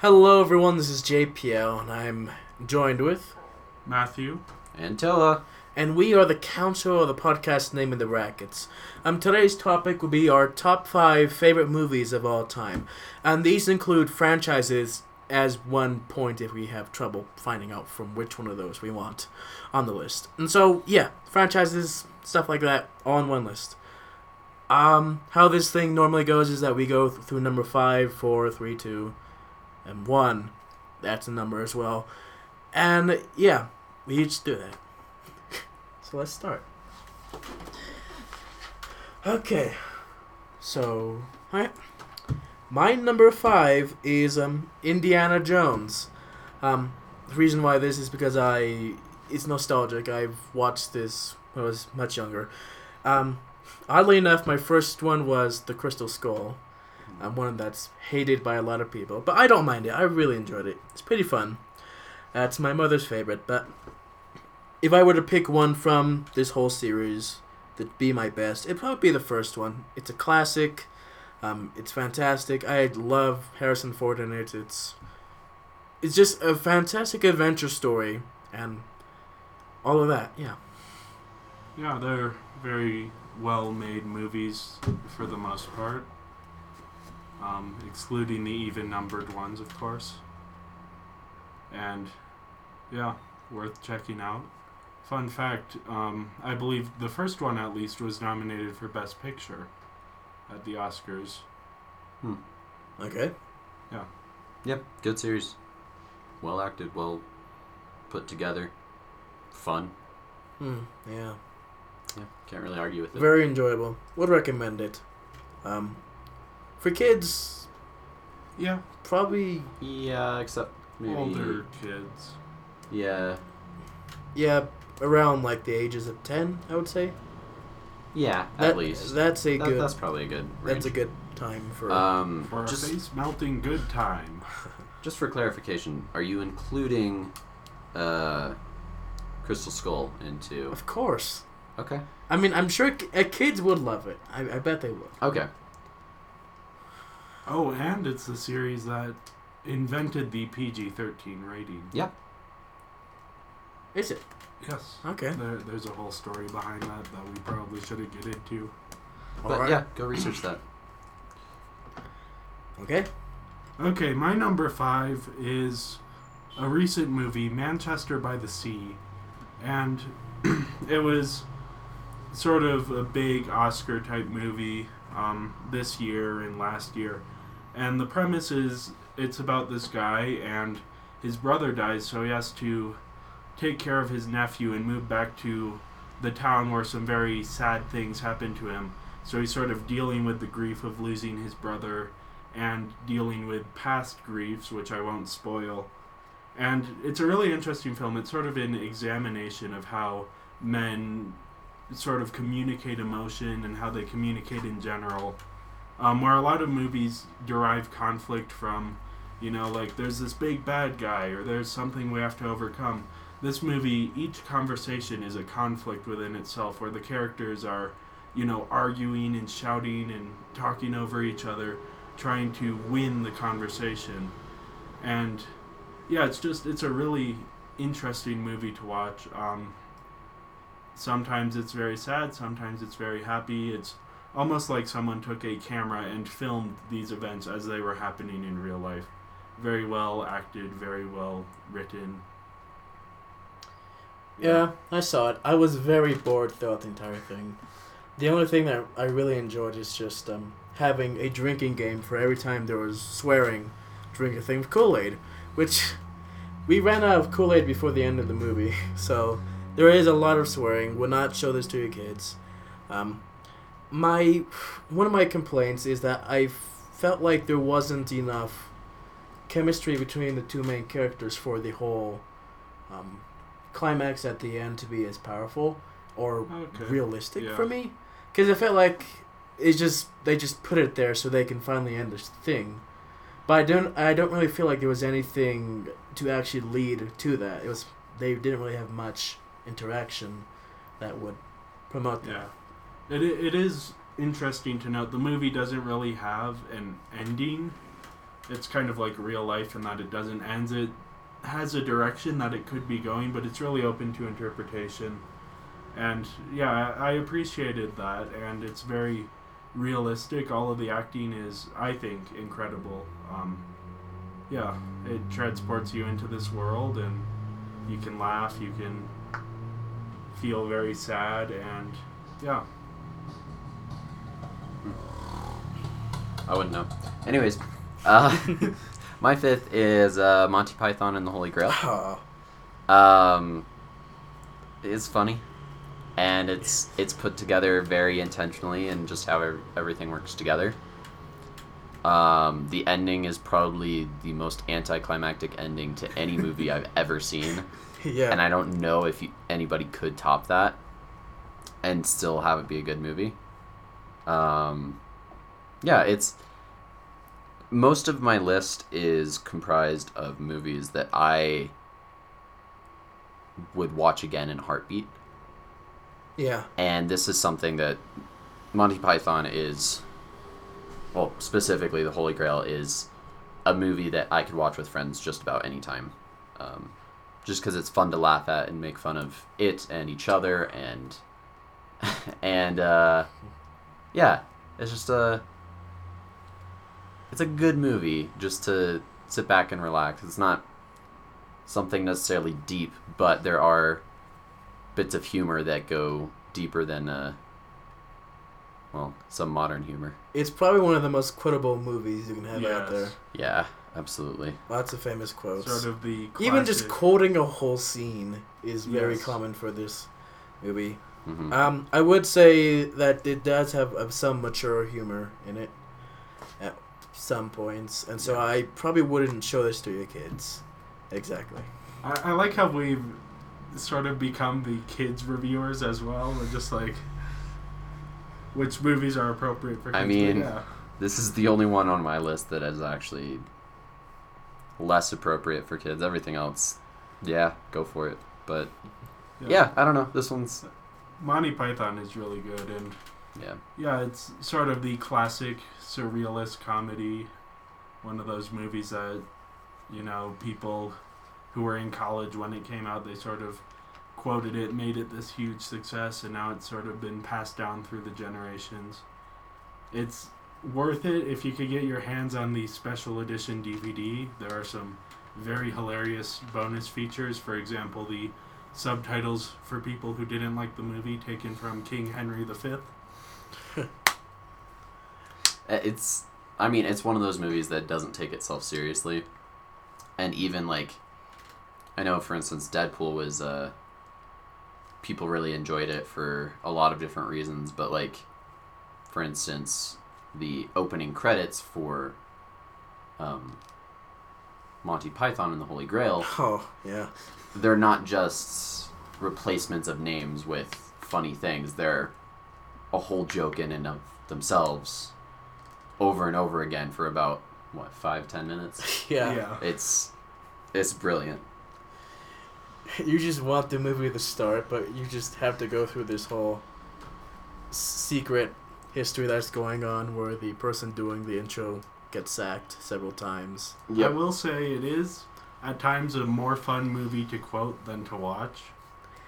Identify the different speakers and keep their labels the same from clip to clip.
Speaker 1: Hello, everyone. This is JPL, and I'm joined with,
Speaker 2: Matthew.
Speaker 3: Antilla.
Speaker 1: and we are the council of the podcast Name in the Rackets. Um, today's topic will be our top five favorite movies of all time, and these include franchises as one point if we have trouble finding out from which one of those we want on the list. And so, yeah, franchises, stuff like that, all on one list. Um, how this thing normally goes is that we go th- through number five, four, three, two, and one. That's a number as well. And yeah, we each do that. so let's start. Okay. So, alright. My number five is um Indiana Jones. Um, the reason why this is because I it's nostalgic. I've watched this when I was much younger. Um, oddly enough, my first one was The Crystal Skull. Um, one that's hated by a lot of people, but I don't mind it. I really enjoyed it. It's pretty fun. Uh, it's my mother's favorite, but if I were to pick one from this whole series that'd be my best, it'd probably be the first one. It's a classic. Um, it's fantastic. I love Harrison Ford in it. It's it's just a fantastic adventure story and all of that. Yeah.
Speaker 2: Yeah, they're very well made movies for the most part. Um, excluding the even numbered ones, of course. And yeah, worth checking out. Fun fact um, I believe the first one, at least, was nominated for Best Picture at the Oscars. Hmm.
Speaker 1: Okay. Yeah.
Speaker 3: Yep, good series. Well acted, well put together. Fun.
Speaker 1: Hmm. Yeah.
Speaker 3: Yeah, can't really argue with it.
Speaker 1: Very enjoyable. Would recommend it. Um, for kids,
Speaker 2: Yeah,
Speaker 1: probably
Speaker 3: yeah, except maybe.
Speaker 2: older kids.
Speaker 3: Yeah.
Speaker 1: yeah, around like the ages of ten, I would say.
Speaker 3: Yeah,
Speaker 1: That,
Speaker 3: at least.
Speaker 1: that's a
Speaker 3: That-
Speaker 1: good.
Speaker 3: that's probably a good range.
Speaker 1: That's a good time for.
Speaker 3: Um,
Speaker 2: For a
Speaker 3: just,
Speaker 2: face melting good time.
Speaker 3: just for clarification, are you including uh, Crystal Skull into.
Speaker 1: of course.
Speaker 3: Okay.
Speaker 1: I mean, I'm sure ki- uh, kids would love it. I, I bet they would.
Speaker 3: Okay.
Speaker 2: Oh, and it's the series that invented the PG 13 rating. Yep.
Speaker 1: Is it?
Speaker 2: Yes.
Speaker 1: Okay.
Speaker 2: There, there's a whole story behind that that we probably shouldn't get into.
Speaker 3: But
Speaker 1: Alright.
Speaker 3: yeah, go research that.
Speaker 1: Okay.
Speaker 2: Okay, my number five is a recent movie, Manchester by the Sea. And it was sort of a big Oscar type movie um, this year and last year. And the premise is it's about this guy, and his brother dies, so he has to take care of his nephew and move back to the town where some very sad things happen to him. So he's sort of dealing with the grief of losing his brother and dealing with past griefs, which I won't spoil. And it's a really interesting film. It's sort of an examination of how men sort of communicate emotion and how they communicate in general. Um, where a lot of movies derive conflict from, you know, like there's this big bad guy or there's something we have to overcome. This movie, each conversation is a conflict within itself where the characters are, you know, arguing and shouting and talking over each other trying to win the conversation. And yeah, it's just it's a really interesting movie to watch. Um, sometimes it's very sad, sometimes it's very happy. It's almost like someone took a camera and filmed these events as they were happening in real life. Very well acted, very well written.
Speaker 1: Yeah, I saw it. I was very bored throughout the entire thing. The only thing that I really enjoyed is just um, having a drinking game for every time there was swearing. Drink a thing of Kool Aid, which we ran out of Kool Aid before the end of the movie, so there is a lot of swearing. Would not show this to your kids. Um, my one of my complaints is that I felt like there wasn't enough chemistry between the two main characters for the whole um, climax at the end to be as powerful or
Speaker 2: Okay.
Speaker 1: realistic
Speaker 2: Yeah.
Speaker 1: for me because it felt like it's just they just put it there so they can finally end this thing but i don't i don't really feel like there was anything to actually lead to that it was they didn't really have much interaction that would promote that
Speaker 2: Yeah. It, it is interesting to note the movie doesn't really have an ending. it's kind of like real life in that it doesn't end. It has a direction that it could be going, but it's really open to interpretation. And yeah, I appreciated that, and it's very realistic. All of the acting is, I think, incredible. Um, yeah, it transports you into this world, and you can laugh, you can feel very sad, and yeah.
Speaker 3: I wouldn't know. Anyways, uh, my fifth is uh, Monty Python and the Holy Grail. Um, it's funny, and it's it's put together very intentionally, and just how ev- everything works together. Um, the ending is probably the most anticlimactic ending to any movie I've ever seen,
Speaker 1: yeah.
Speaker 3: and I don't know if you, anybody could top that, and still have it be a good movie. Um, yeah, it's most of my list is comprised of movies that I would watch again in a heartbeat.
Speaker 1: yeah.
Speaker 3: And this is something that Monty Python is, well, specifically The Holy Grail is a movie that I could watch with friends just about any time. Um, just because it's fun to laugh at and make fun of it and each other and and uh, yeah, it's just a it's a good movie just to sit back and relax. It's not something necessarily deep, but there are bits of humor that go deeper than uh well some modern humor
Speaker 1: It's probably one of the most quotable movies you can have out there.
Speaker 3: yeah absolutely
Speaker 1: Lots of famous quotes.
Speaker 2: Sort of the
Speaker 1: Even just quoting a whole scene is very common for this movie.
Speaker 3: hmm
Speaker 1: Um, I would say that it does have uh, some mature humor in it at some points, and so
Speaker 2: Yeah.
Speaker 1: I probably wouldn't show this to your kids. Exactly.
Speaker 2: I, I like how we've sort of become the kids reviewers as well. We're just like which movies are appropriate for kids.
Speaker 3: I mean,
Speaker 2: yeah.
Speaker 3: this is the only one on my list that is actually less appropriate for kids everything else yeah go for it but yeah, i don't know this one's
Speaker 2: Monty Python is really good, and
Speaker 3: yeah
Speaker 2: yeah, it's sort of the classic surrealist comedy. One of those movies that you know people who were in college when it came out, they sort of quoted it, made it this huge success, and now it's sort of been passed down through the generations. It's worth it if you could get your hands on the special edition DVD. There are some very hilarious bonus features. For example, the subtitles for people who didn't like the movie taken from King Henry V.
Speaker 3: Uh, it's i mean it's one of those movies that doesn't take itself seriously and even like i know for instance deadpool was uh people really enjoyed it for a lot of different reasons but like for instance the opening credits for um monty python and the holy grail
Speaker 1: Oh yeah.
Speaker 3: they're not just replacements of names with funny things. They're a whole joke in and of themselves over and over again for about what, five, ten minutes?
Speaker 1: yeah.
Speaker 3: It's it's brilliant.
Speaker 1: You just want the movie to start, but you just have to go through this whole secret history that's going on, where the person doing the intro gets sacked several times.
Speaker 2: I will say it is at times a more fun movie to quote than to watch.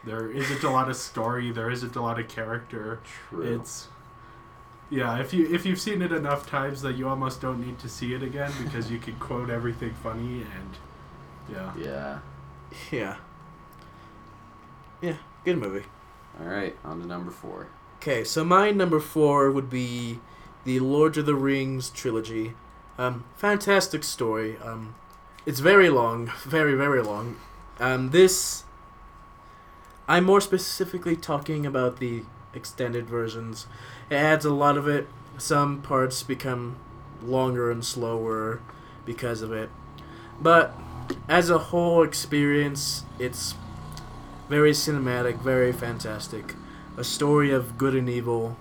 Speaker 2: There isn't a lot of story. There isn't a lot of character.
Speaker 3: True.
Speaker 2: It's yeah. If you if you've seen it enough times that you almost don't need to see it again because you can quote everything funny and yeah.
Speaker 3: yeah.
Speaker 1: Yeah. Yeah, good movie.
Speaker 3: All right, on to number four.
Speaker 1: Okay, so my number four would be the Lord of the Rings trilogy. Um, fantastic story. Um, it's very long, very very long. Um, this, I'm more specifically talking about the extended versions. It adds a lot of it. Some parts become longer and slower because of it, but as a whole experience, it's very cinematic, very fantastic a story of good and evil,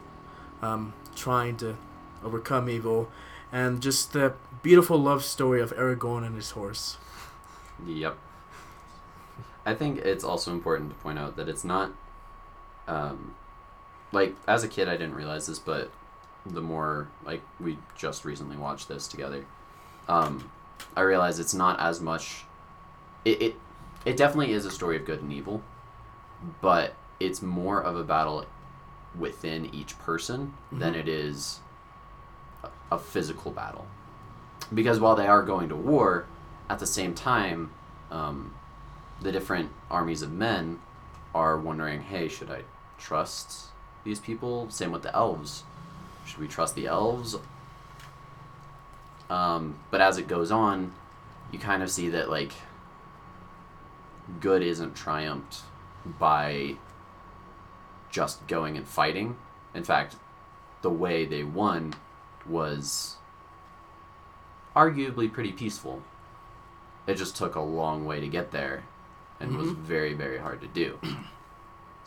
Speaker 1: um, trying to overcome evil, and just the beautiful love story of Aragorn and his horse.
Speaker 3: Yep. I think it's also important to point out that it's not, um, like as a kid I didn't realize this, but the more like we just recently watched this together, um, I realize it's not as much. It, it it definitely is a story of good and evil, but it's more of a battle within each person than
Speaker 1: Mhm.
Speaker 3: it is a, a physical battle. Because while they are going to war, at the same time, um, the different armies of men are wondering, hey, should I trust these people? Same with the elves. Should we trust the elves? Um, but as it goes on, you kind of see that, like, good isn't triumphed by just going and fighting. In fact, the way they won was arguably pretty peaceful. It just took a long way to get there and was
Speaker 1: Mhm.
Speaker 3: very, very hard to do.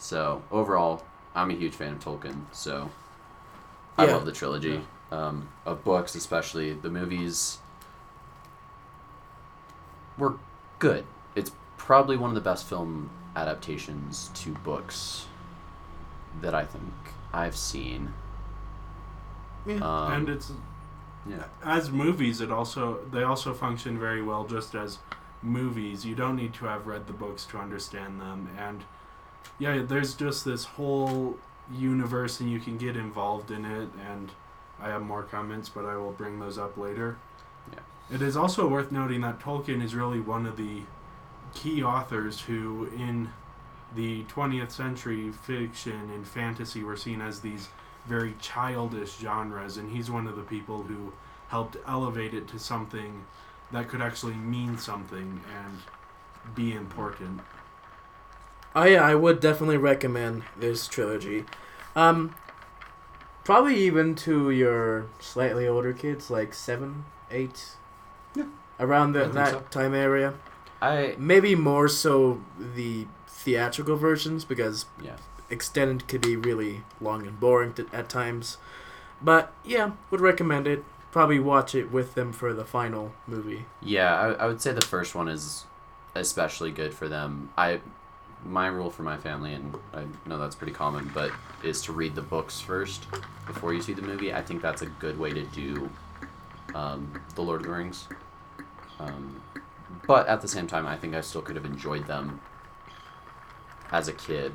Speaker 3: So, overall, I'm a huge fan of Tolkien, so I
Speaker 1: Yeah.
Speaker 3: love the trilogy um, of books, especially. The movies were good. It's probably one of the best film adaptations to books that I think I've seen.
Speaker 1: Yeah.
Speaker 3: Um,
Speaker 2: and it's
Speaker 3: yeah.
Speaker 2: as movies it also they also function very well just as movies you don't need to have read the books to understand them. And yeah there's just this whole universe and you can get involved in it. And i have more comments but i will bring those up later.
Speaker 3: Yeah.
Speaker 2: it is also worth noting that tolkien is really one of the key authors who in the 20th century fiction and fantasy were seen as these very childish genres. And he's one of the people who helped elevate it to something that could actually mean something and be important.
Speaker 1: I I would definitely recommend this trilogy. Um, probably even to your slightly older kids, like seven, eight,
Speaker 3: Yeah.
Speaker 1: around the, that
Speaker 3: so.
Speaker 1: time area.
Speaker 3: I
Speaker 1: Maybe more so the theatrical versions because
Speaker 3: yeah.
Speaker 1: extended could be really long and boring to, at times. But yeah, would recommend it. Probably watch it with them for the final movie.
Speaker 3: Yeah, I, I would say the first one is especially good for them. I my rule for my family, and I know that's pretty common, but is to read the books first before you see the movie. I think that's a good way to do um, the Lord of the Rings. Um, but at the same time, I think I still could have enjoyed them as a kid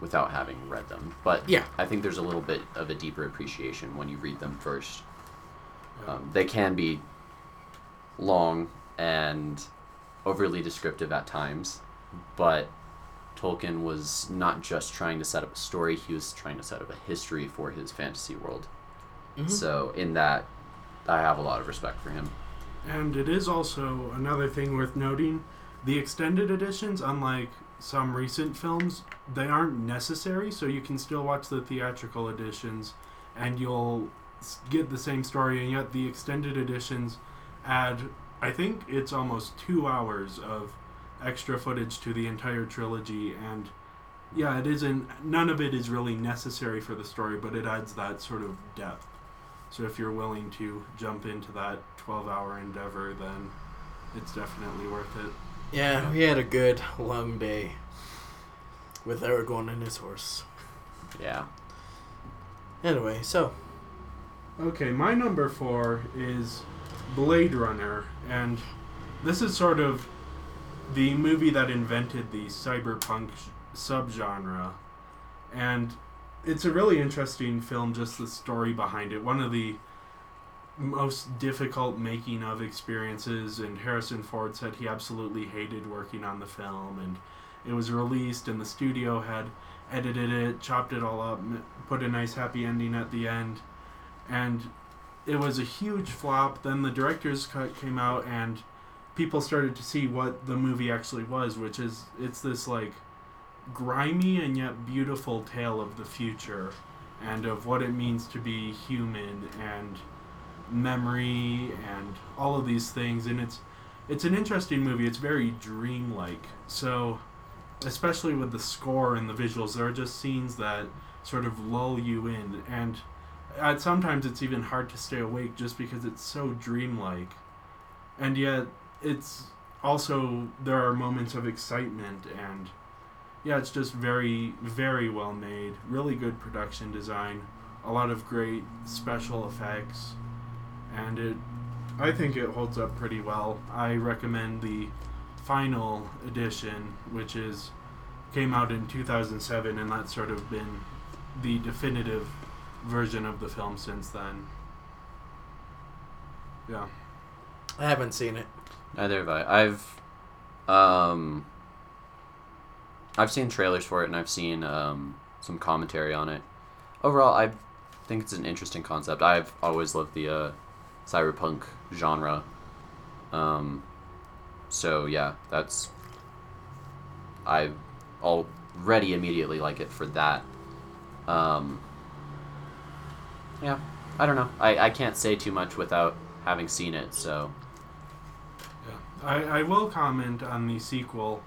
Speaker 3: without having read them. But
Speaker 1: Yeah.
Speaker 3: I think there's a little bit of a deeper appreciation when you read them first. Um, they can be long and overly descriptive at times, but Tolkien was not just trying to set up a story, he was trying to set up a history for his fantasy world.
Speaker 1: Mhm.
Speaker 3: So, in that, I have a lot of respect for him.
Speaker 2: And it is also another thing worth noting the extended editions, unlike some recent films, they aren't necessary, so you can still watch the theatrical editions and you'll s- get the same story, and yet the extended editions add, I think it's almost two hours of extra footage to the entire trilogy, and yeah, it isn't, none of it is really necessary for the story, but it adds that sort of depth. So if you're willing to jump into that 12 hour endeavor, then it's definitely worth it.
Speaker 1: Yeah, we had a good long day with Aragorn and his horse.
Speaker 3: Yeah.
Speaker 1: Anyway, so
Speaker 2: Okay, my number four is Blade Runner, and this is sort of the movie that invented the cyberpunk subgenre. And it's a really interesting film, just the story behind it. One of the most difficult making of experiences, and Harrison Ford said he absolutely hated working on the film, and it was released, and the studio had edited it, chopped it all up, put a nice happy ending at the end, and it was a huge flop. Then the director's cut came out, and people started to see what the movie actually was, which is it's this like grimy and yet beautiful tale of the future and of what it means to be human and memory and all of these things. And it's it's an interesting movie. It's very dreamlike. So especially with the score and the visuals there are just scenes that sort of lull you in. And at sometimes it's even hard to stay awake just because it's so dreamlike and yet it's also there are moments of excitement and yeah it's just very very well made really good production design a lot of great special effects and it I think it holds up pretty well. I recommend the final edition, which is came out in 2007, and that's sort of been the definitive version of the film since then. Yeah.
Speaker 1: I haven't seen it.
Speaker 3: Neither have I. I've um I've seen trailers for it and I've seen um, some commentary on it. Overall, I think it's an interesting concept. I've always loved the uh, cyberpunk genre. Um, so yeah, that's I already immediately like it for that. Um, yeah, I don't know. I, I can't say too much without having seen it. So
Speaker 2: Yeah. I, I will comment on the sequel.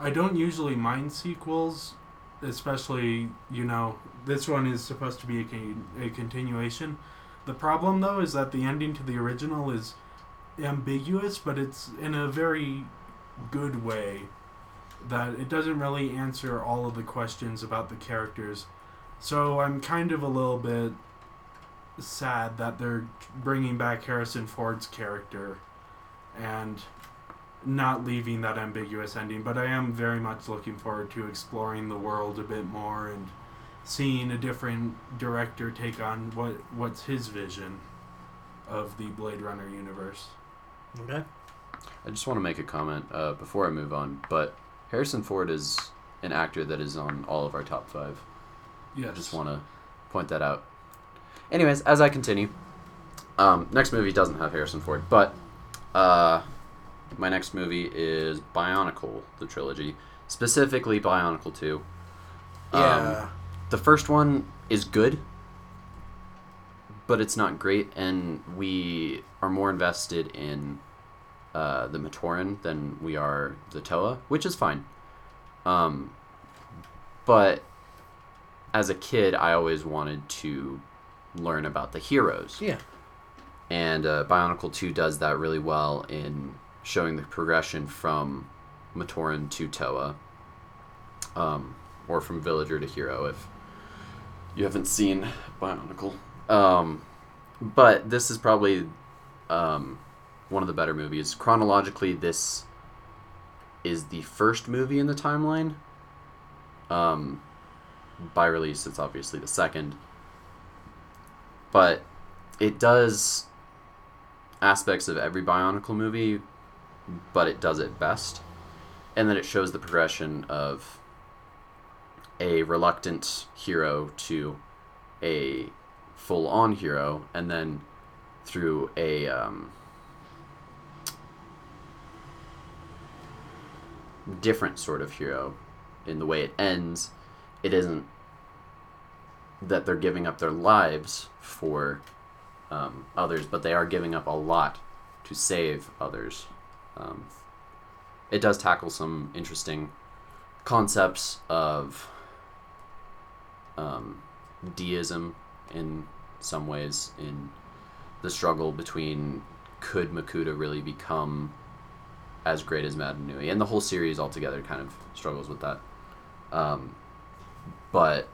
Speaker 2: I don't usually mind sequels, especially, you know, this one is supposed to be a, a continuation. The problem, though, is that the ending to the original is ambiguous, but it's in a very good way. That it doesn't really answer all of the questions about the characters. So I'm kind of a little bit sad that they're bringing back Harrison Ford's character and not leaving that ambiguous ending. But I am very much looking forward to exploring the world a bit more and seeing a different director take on what what's his vision of the Blade Runner universe.
Speaker 1: Okay.
Speaker 3: I just want to make a comment uh, before I move on. But Harrison Ford is an actor that is on all of our top five.
Speaker 2: Yes.
Speaker 3: I just want to point that out. Anyways, as I continue, um, next movie doesn't have Harrison Ford, but uh, my next movie is Bionicle, the trilogy, specifically Bionicle 2. Um,
Speaker 1: Yeah.
Speaker 3: the first one is good, but it's not great, and we are more invested in uh, the Matoran than we are the Toa, which is fine. Um, but as a kid, I always wanted to learn about the heroes.
Speaker 1: yeah.
Speaker 3: And uh, Bionicle 2 does that really well in showing the progression from Matoran to Toa, um, or from villager to hero if you haven't seen Bionicle. Um, but this is probably um, one of the better movies. Chronologically, this is the first movie in the timeline. Um, by release, it's obviously the second. But it does aspects of every Bionicle movie, but it does it best. And then it shows the progression of a reluctant hero to a full on hero, and then through a. Um, different sort of hero in the way it ends it isn't that they're giving up their lives for um, others, but they are giving up a lot to save others. Um, it does tackle some interesting concepts of um, deism in some ways, in the struggle between could Makuta really become as great as Mata Nui, and the whole series altogether kind of struggles with that. Um, but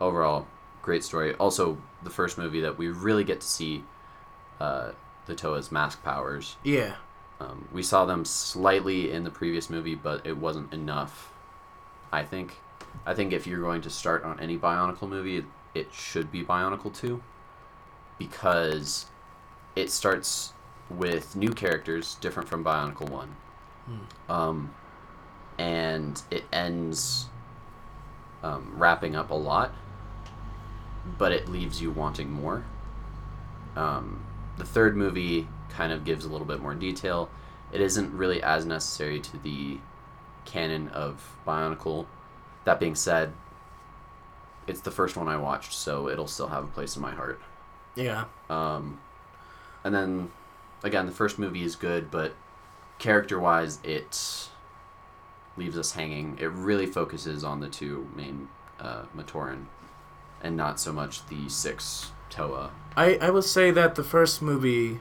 Speaker 3: overall, great story. Also, the first movie that we really get to see uh, the Toa's mask powers.
Speaker 1: Yeah.
Speaker 3: Um, we saw them slightly in the previous movie, but it wasn't enough. I think. I think if you're going to start on any Bionicle movie, it, it should be Bionicle Two, because it starts with new characters different from Bionicle One,
Speaker 1: Hmm.
Speaker 3: um, and it ends um, wrapping up a lot, but it leaves you wanting more. Um, the third movie kind of gives a little bit more detail. It isn't really as necessary to the canon of Bionicle. That being said, it's the first one I watched, so it'll still have a place in my heart.
Speaker 1: Yeah.
Speaker 3: Um, and then, again, the first movie is good, but character wise, it leaves us hanging. It really focuses on the two main uh, Matoran and not so much the six Toa.
Speaker 1: I, I will say that the first movie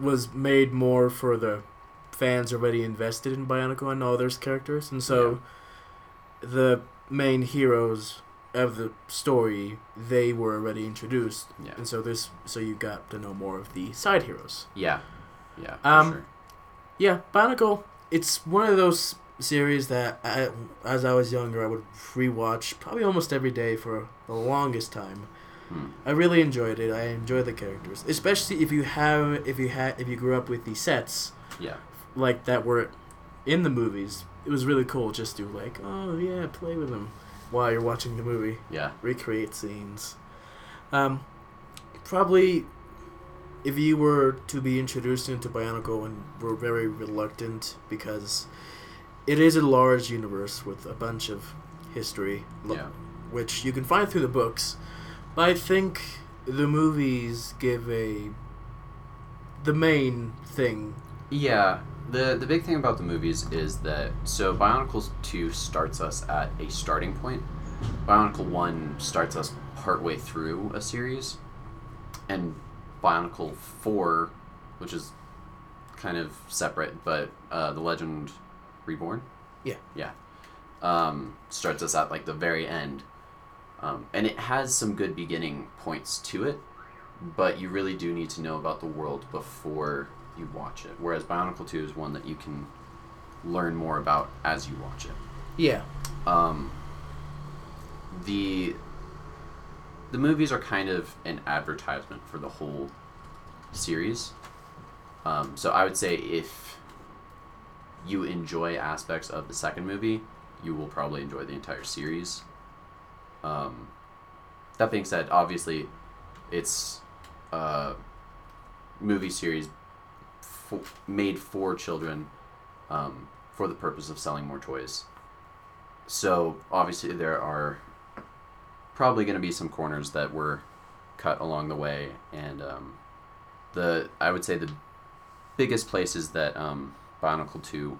Speaker 1: was made more for the fans already invested in Bionicle and all those characters, and so the main heroes of the story they were already introduced,
Speaker 3: Yeah.
Speaker 1: and so this so you got to know more of the side heroes.
Speaker 3: Yeah. Yeah. For
Speaker 1: Um,
Speaker 3: sure.
Speaker 1: Yeah, Bionicle. It's one of those series that, I, as I was younger, I would rewatch probably almost every day for the longest time.
Speaker 3: Hmm.
Speaker 1: I really enjoyed it. I enjoy the characters, especially if you have if you had if you grew up with the sets
Speaker 3: Yeah.
Speaker 1: like that were in the movies. It was really cool just to like, oh yeah, play with them while you're watching the movie,
Speaker 3: Yeah.
Speaker 1: recreate scenes. Um, probably, if you were to be introduced into Bionicle and were very reluctant because it is a large universe with a bunch of history,
Speaker 3: Yeah.
Speaker 1: which you can find through the books. But I think the movies give a the main thing.
Speaker 3: Yeah. The the big thing about the movies is that so Bionicles two starts us at a starting point. Bionicle one starts us partway through a series, and Bionicle four, which is kind of separate, but uh, the Legend Reborn.
Speaker 1: Yeah.
Speaker 3: Yeah. Um, starts us at like the very end, um, and it has some good beginning points to it, but you really do need to know about the world before you watch it. Whereas Bionicle Two is one that you can learn more about as you watch it.
Speaker 1: Yeah.
Speaker 3: Um, the the movies are kind of an advertisement for the whole series. Um, so I would say if you enjoy aspects of the second movie, you will probably enjoy the entire series. Um, that being said, obviously, it's a movie series fo- made for children um, for the purpose of selling more toys. So obviously there are probably going to be some corners that were cut along the way, and um, the I would say the biggest places that um, Bionicle Two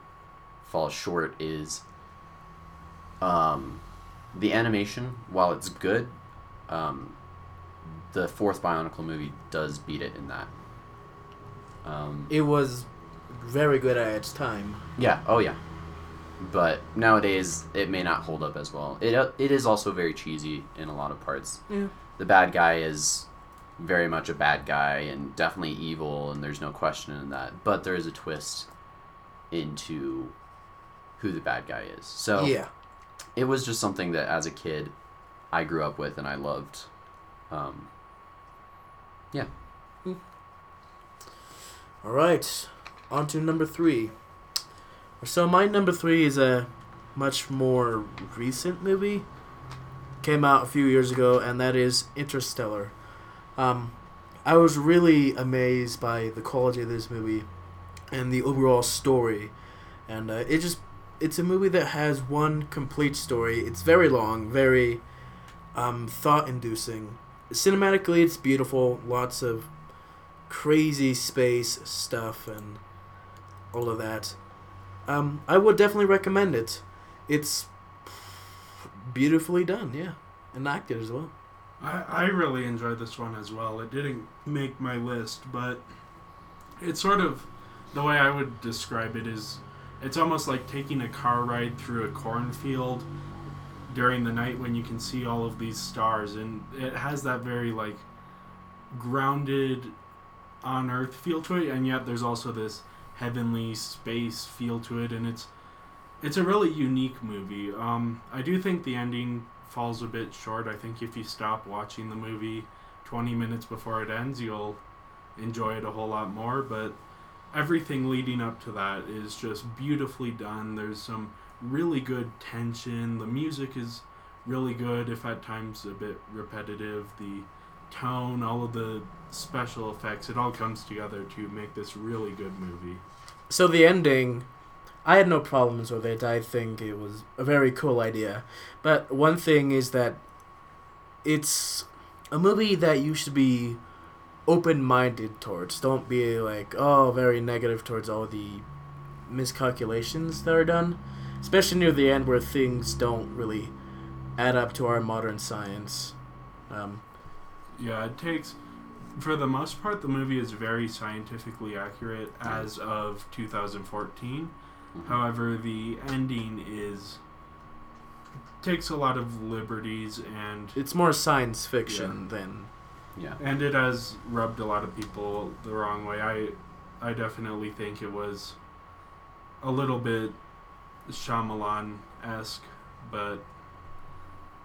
Speaker 3: falls short is um, the animation. While it's good, um, the fourth Bionicle movie does beat it in that. Um,
Speaker 1: It was very good at its time.
Speaker 3: yeah. Oh yeah. But nowadays it may not hold up as well. It uh, it is also very cheesy in a lot of parts.
Speaker 1: Yeah.
Speaker 3: The bad guy is very much a bad guy and definitely evil, and there's no question in that. But there is a twist into who the bad guy is. So
Speaker 1: Yeah.
Speaker 3: it was just something that as a kid I grew up with and I loved. Um, Yeah.
Speaker 1: All right. On to number three. So my number three is a much more recent movie. Came out a few years ago, and that is Interstellar. Um, I was really amazed by the quality of this movie and the overall story, and uh, it just it's a movie that has one complete story. It's very long, very um, thought-inducing. Cinematically, it's beautiful. Lots of crazy space stuff and all of that. Um, I would definitely recommend it. It's beautifully done, yeah, and acted as well.
Speaker 2: I, I really enjoyed this one as well. It didn't make my list, but it's sort of the way I would describe it is it's almost like taking a car ride through a cornfield during the night when you can see all of these stars and it has that very like grounded on earth feel to it and yet there's also this heavenly space feel to it and it's it's a really unique movie. Um, i do think the ending falls a bit short. I think if you stop watching the movie 20 minutes before it ends you'll enjoy it a whole lot more but everything leading up to that is just beautifully done there's some really good tension the music is really good if at times a bit repetitive the tone all of the special effects it all comes together to make this really good movie
Speaker 1: So the ending, I had no problems with it. I think it was a very cool idea. But one thing is that it's a movie that you should be open-minded towards. Don't be like, oh, very negative towards all the miscalculations that are done, especially near the end where things don't really add up to our modern science. Um,
Speaker 2: Yeah, it takes. For the most part, the movie is very scientifically accurate as of 2014.
Speaker 3: Mhm.
Speaker 2: However, the ending is takes a lot of liberties and
Speaker 1: It's more science fiction than
Speaker 3: Yeah.
Speaker 2: and it has rubbed a lot of people the wrong way. I I definitely think it was a little bit Shyamalan esque, but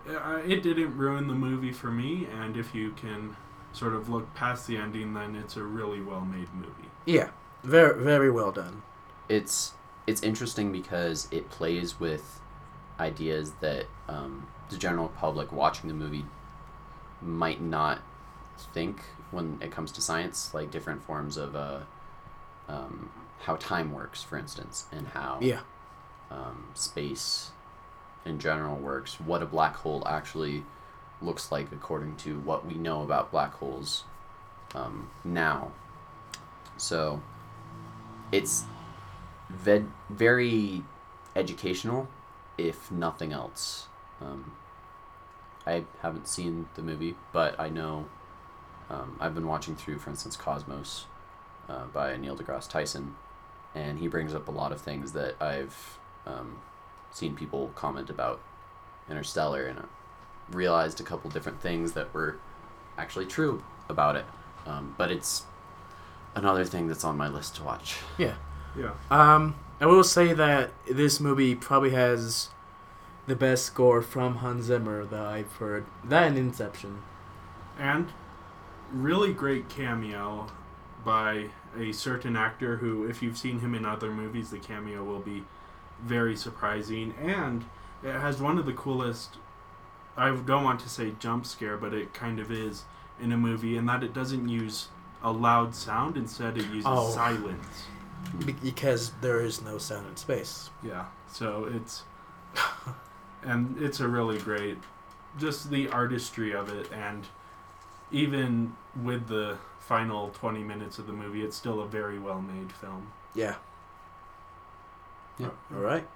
Speaker 2: uh, it didn't ruin the movie for me. And if you can sort of look past the ending, then it's a really well made movie.
Speaker 1: yeah, very very well done.
Speaker 3: it's it's interesting because it plays with ideas that um, the general public watching the movie might not think when it comes to science, like different forms of uh, um, how time works, for instance, and how
Speaker 1: Yeah,
Speaker 3: um, space in general works, what a black hole actually looks like according to what we know about black holes um, now. So it's ve- very educational, if nothing else. Um, I haven't seen the movie, but I know um, I've been watching through, for instance, Cosmos uh, by Neil deGrasse Tyson, and he brings up a lot of things that I've um, seen people comment about Interstellar, and I realized a couple different things that were actually true about it. Um, but it's another thing that's on my list to watch.
Speaker 1: yeah.
Speaker 2: Yeah.
Speaker 1: Um, I will say that this movie probably has the best score from Hans Zimmer that I've heard. That and Inception.
Speaker 2: And really great cameo by a certain actor who, if you've seen him in other movies, the cameo will be very surprising. And it has one of the coolest, I don't want to say jump scare, but it kind of is in a movie, in that it doesn't use a loud sound, instead, it uses
Speaker 1: Oh.
Speaker 2: silence.
Speaker 1: Be- because there is no sound in space.
Speaker 2: Yeah, so it's and it's a really great just the artistry of it and even with the final 20 minutes of the movie it's still a very well made film.
Speaker 1: Yeah.
Speaker 3: Yeah.
Speaker 1: All right.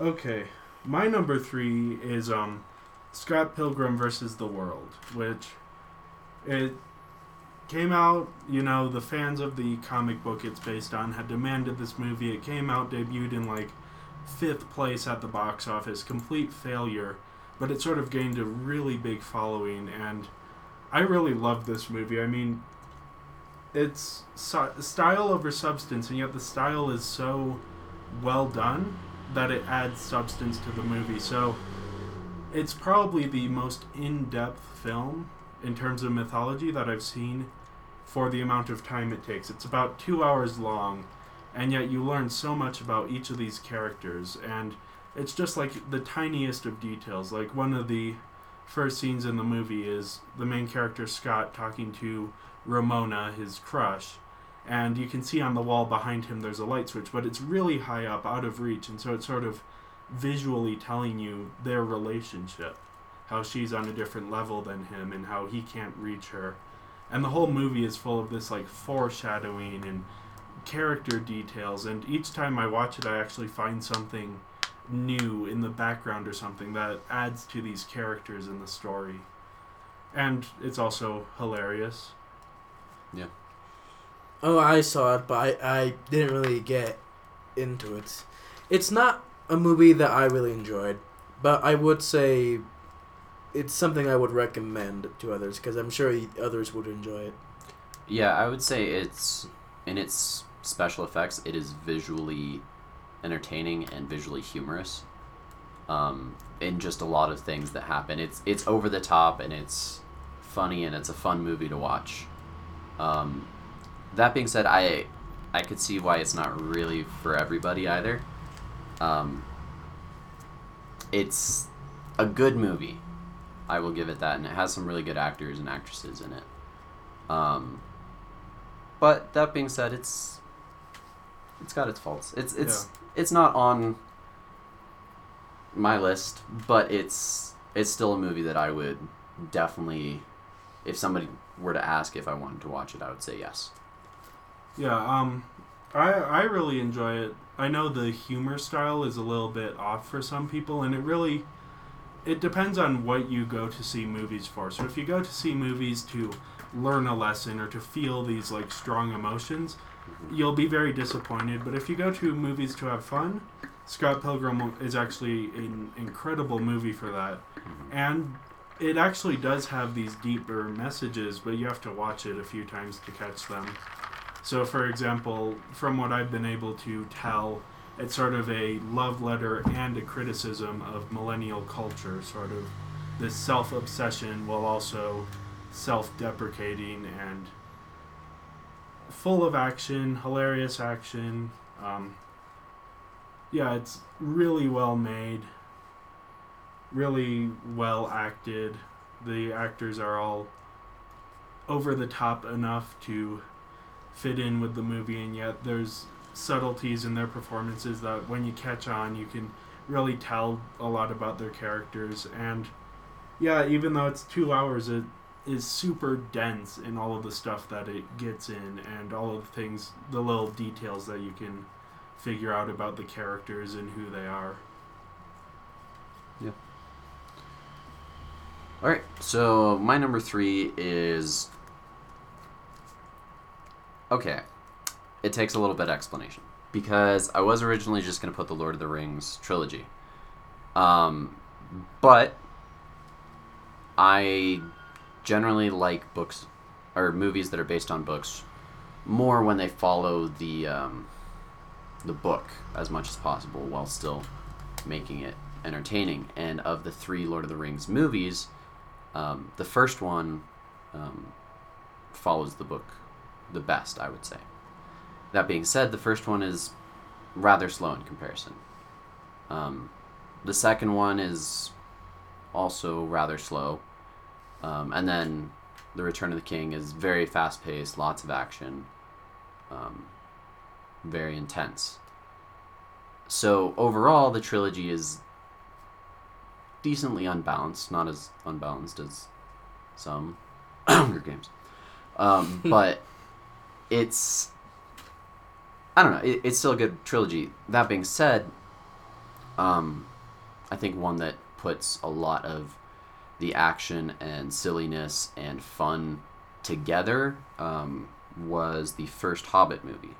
Speaker 2: Okay. My number 3 is um Scott Pilgrim versus the World, which it came out, you know, the fans of the comic book it's based on had demanded this movie. It came out, debuted in like fifth place at the box office, complete failure, but it sort of gained a really big following, and I really love this movie. I mean, it's so- style over substance, and yet the style is so well done that it adds substance to the movie. So it's probably the most in-depth film in terms of mythology that I've seen for the amount of time it takes. It's about two hours long, and yet you learn so much about each of these characters, and it's just like the tiniest of details. Like one of the first scenes in the movie is the main character Scott talking to Ramona, his crush, and you can see on the wall behind him there's a light switch, but it's really high up, out of reach, and so it's sort of visually telling you their relationship, how she's on a different level than him, and how he can't reach her. And the whole movie is full of this like foreshadowing and character details, and each time I watch it, I actually find something new in the background or something that adds to these characters in the story. And it's also hilarious. Yeah.
Speaker 1: Oh, I saw it, but I, I didn't really get into it. It's not a movie that I really enjoyed, but I would say it's something I would recommend to others because I'm sure others would enjoy it.
Speaker 3: Yeah, I would say it's in its special effects. It is visually entertaining and visually humorous. Um, in just a lot of things that happen, it's it's over the top and it's funny and it's a fun movie to watch. Um, that being said, I I could see why it's not really for everybody either. Um, it's a good movie. I will give it that, and it has some really good actors and actresses in it. Um, but that being said, it's it's got its faults. It's it's it's not on my list, but it's it's still a movie that I would definitely, if somebody were to ask if I wanted to watch it, I would say yes.
Speaker 2: Yeah, um, I I really enjoy it. I know the humor style is a little bit off for some people, and it really it depends on what you go to see movies for. So if you go to see movies to learn a lesson or to feel these like strong emotions, you'll be very disappointed. But if you go to movies to have fun, Scott Pilgrim is actually an incredible movie for that,
Speaker 3: Mhm.
Speaker 2: and it actually does have these deeper messages, but you have to watch it a few times to catch them. So, for example, from what I've been able to tell, it's sort of a love letter and a criticism of millennial culture, sort of this self obsession while also self deprecating and full of action, hilarious action. Um, yeah, it's really well made, really well acted. The actors are all over the top enough to fit in with the movie, and yet there's subtleties in their performances that when you catch on, you can really tell a lot about their characters. And yeah, even though it's two hours, it is super dense in all of the stuff that it gets in and all of the things, the little details that you can figure out about the characters and who they are. Yeah.
Speaker 3: All right, so my number three is okay. It takes a little bit of explanation because I was originally just going to put the Lord of the Rings trilogy, um, but I generally like books or movies that are based on books more when they follow the um, the book as much as possible while still making it entertaining. And of the three Lord of the Rings movies, um, the first one um, follows the book the best, I would say. That being said, the first one is rather slow in comparison. Um, the second one is also rather slow. Um, and then The Return of the King is very fast paced, lots of action, um, very intense. So overall, the trilogy is decently unbalanced, not as unbalanced as some Hunger Games, um, but it's I don't know. It, it's still a good trilogy. That being said, um, I think one that puts a lot of the action and silliness and fun together um, was the first Hobbit movie.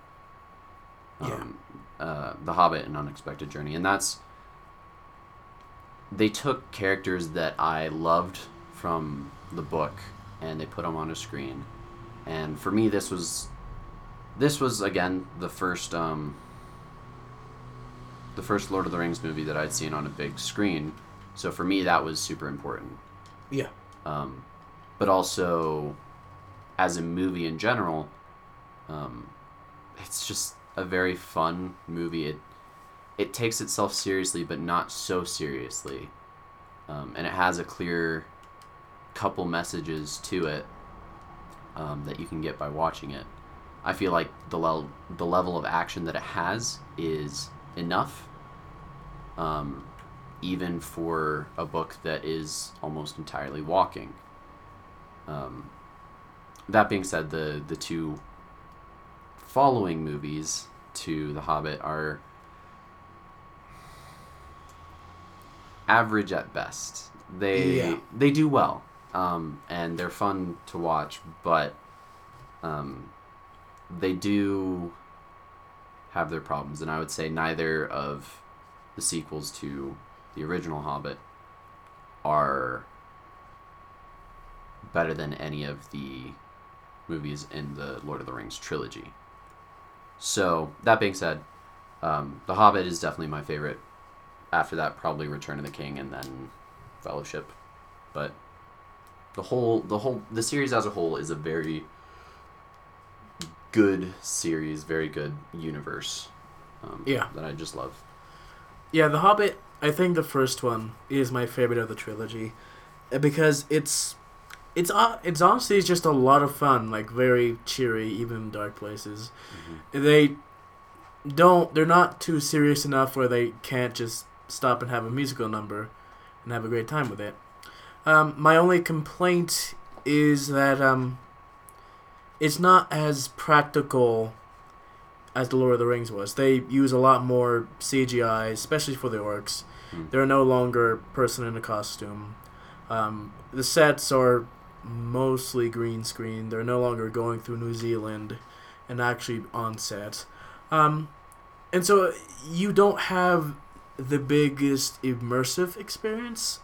Speaker 3: Um, uh, the Hobbit: An Unexpected Journey, and that's they took characters that I loved from the book and they put them on a screen. And for me, this was this was again the first um, the first Lord of the Rings movie that I'd seen on a big screen. So for me, that was super important.
Speaker 1: Yeah.
Speaker 3: Um, but also, as a movie in general, um, it's just a very fun movie. It it takes itself seriously, but not so seriously, um, and it has a clear couple messages to it um, that you can get by watching it. I feel like the level the level of action that it has is enough, um, even for a book that is almost entirely walking. Um, that being said, the the two following movies to The Hobbit are average at best. They
Speaker 1: Yeah.
Speaker 3: they do well, um, and they're fun to watch, but um, they do have their problems, and I would say neither of the sequels to the original Hobbit are better than any of the movies in the Lord of the Rings trilogy. So that being said, um, The Hobbit is definitely my favorite. After that, probably Return of the King, and then Fellowship. But the whole, the whole, the series as a whole is a very good series, very good universe. Um,
Speaker 1: Yeah.
Speaker 3: that I just love.
Speaker 1: Yeah, The Hobbit. I think the first one is my favorite of the trilogy, uh, because it's it's uh, it's honestly just a lot of fun, like very cheery, even in dark places. They don't. They're not too serious enough where they can't just stop and have a musical number and have a great time with it. Um, my only complaint is that um, it's not as practical as the Lord of the Rings was. They use a lot more CGI, especially for the orcs.
Speaker 3: Hmm.
Speaker 1: They're no longer person in a costume. Um, the sets are mostly green screen. They're no longer going through New Zealand and actually on set. Um, and so you don't have the biggest immersive experience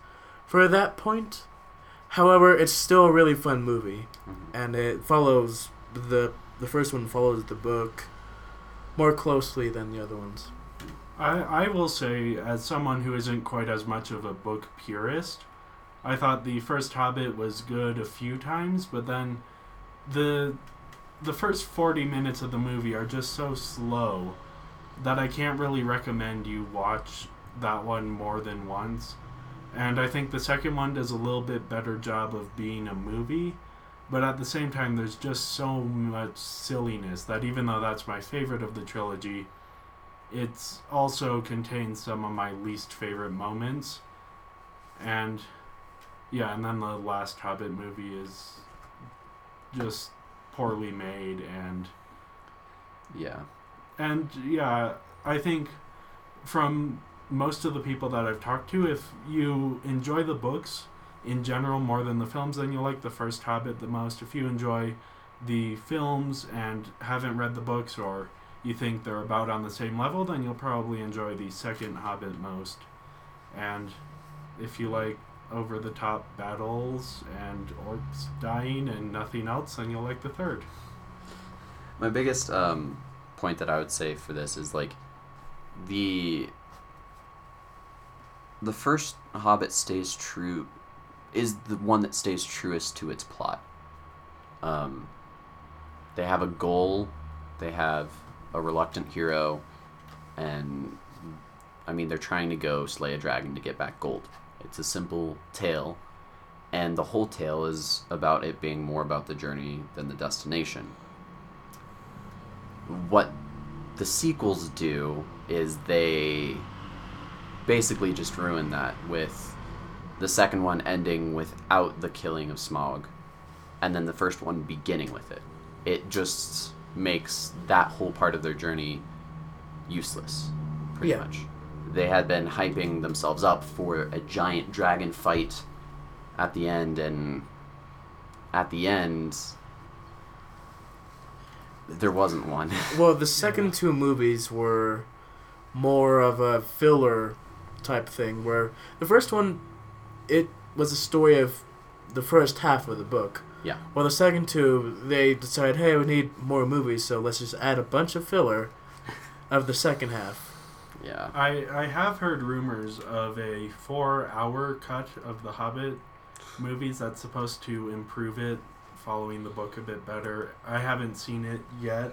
Speaker 1: for that point. However, it's still a really fun movie,
Speaker 3: Mhm.
Speaker 1: and it follows the the first one follows the book more closely than the other ones.
Speaker 2: I, I will say, as someone who isn't quite as much of a book purist, I thought the first Hobbit was good a few times, but then the the first forty minutes of the movie are just so slow that I can't really recommend you watch that one more than once. And I think the second one does a little bit better job of being a movie, but at the same time, there's just so much silliness that even though that's my favorite of the trilogy, it's also contains some of my least favorite moments and yeah and then the last hobbit movie is just poorly made and
Speaker 3: Yeah.
Speaker 2: and yeah i think from most of the people that i've talked to if you enjoy the books in general more than the films then you'll like the first hobbit the most if you enjoy the films and haven't read the books or you think they're about on the same level, then you'll probably enjoy the second Hobbit most. And if you like over the top battles and orcs dying and nothing else, then you'll like the third.
Speaker 3: My biggest um, point that I would say for this is like the the first Hobbit stays true is the one that stays truest to its plot. Um, they have a goal, they have a reluctant hero, and I mean they're trying to go slay a dragon to get back gold. It's a simple tale, and the whole tale is about it being more about the journey than the destination what the sequels do is they basically just ruin that with the second one ending without the killing of Smaug, and then the first one beginning with it. It just makes that whole part of their journey useless pretty
Speaker 1: Yeah.
Speaker 3: much. They had been hyping themselves up for a giant dragon fight at the end and at the end there wasn't one.
Speaker 1: Well, the second two movies were more of a filler type thing, where the first one, it was a story of the first half of the book.
Speaker 3: Yeah.
Speaker 1: Well, the second two, they decided, hey, we need more movies, so let's just add a bunch of filler of the second half.
Speaker 3: yeah.
Speaker 2: I, I have heard rumors of a four hour cut of the Hobbit movies that's supposed to improve it, following the book a bit better. I haven't seen it yet,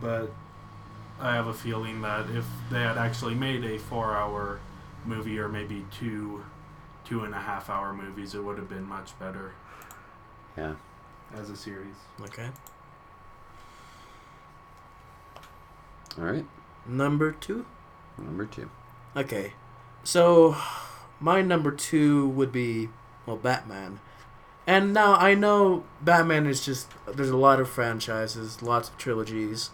Speaker 2: but I have a feeling that if they had actually made a four hour movie or maybe two two and a half hour movies, it would have been much better
Speaker 3: Yeah.
Speaker 2: as a series.
Speaker 1: Okay.
Speaker 3: All right.
Speaker 1: Number two?
Speaker 3: Number two.
Speaker 1: Okay. So, my number two would be, well, Batman. And now I know Batman is just, there's a lot of franchises, lots of trilogies,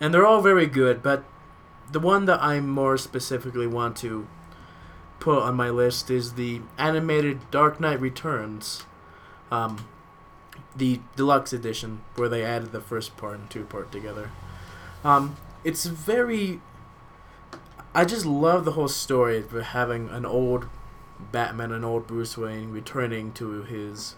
Speaker 1: and they're all very good, but the one that I more specifically want to put on my list is the animated Dark Knight Returns, um, the deluxe edition, where they added the first part and two part together. Um, it's very I just love the whole story of having an old Batman, an old Bruce Wayne returning to his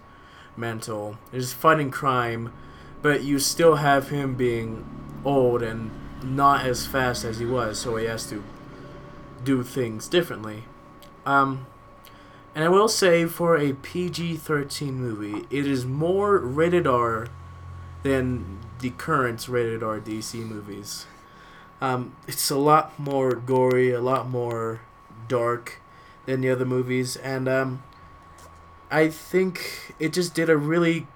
Speaker 1: mantle. He's fighting crime, but you still have him being old and not as fast as he was, so he has to do things differently. Um, and I will say, for a PG 13 movie, it is more rated R than the current rated R DC movies. Um, it's a lot more gory, a lot more dark than the other movies, and um, I think it just did a really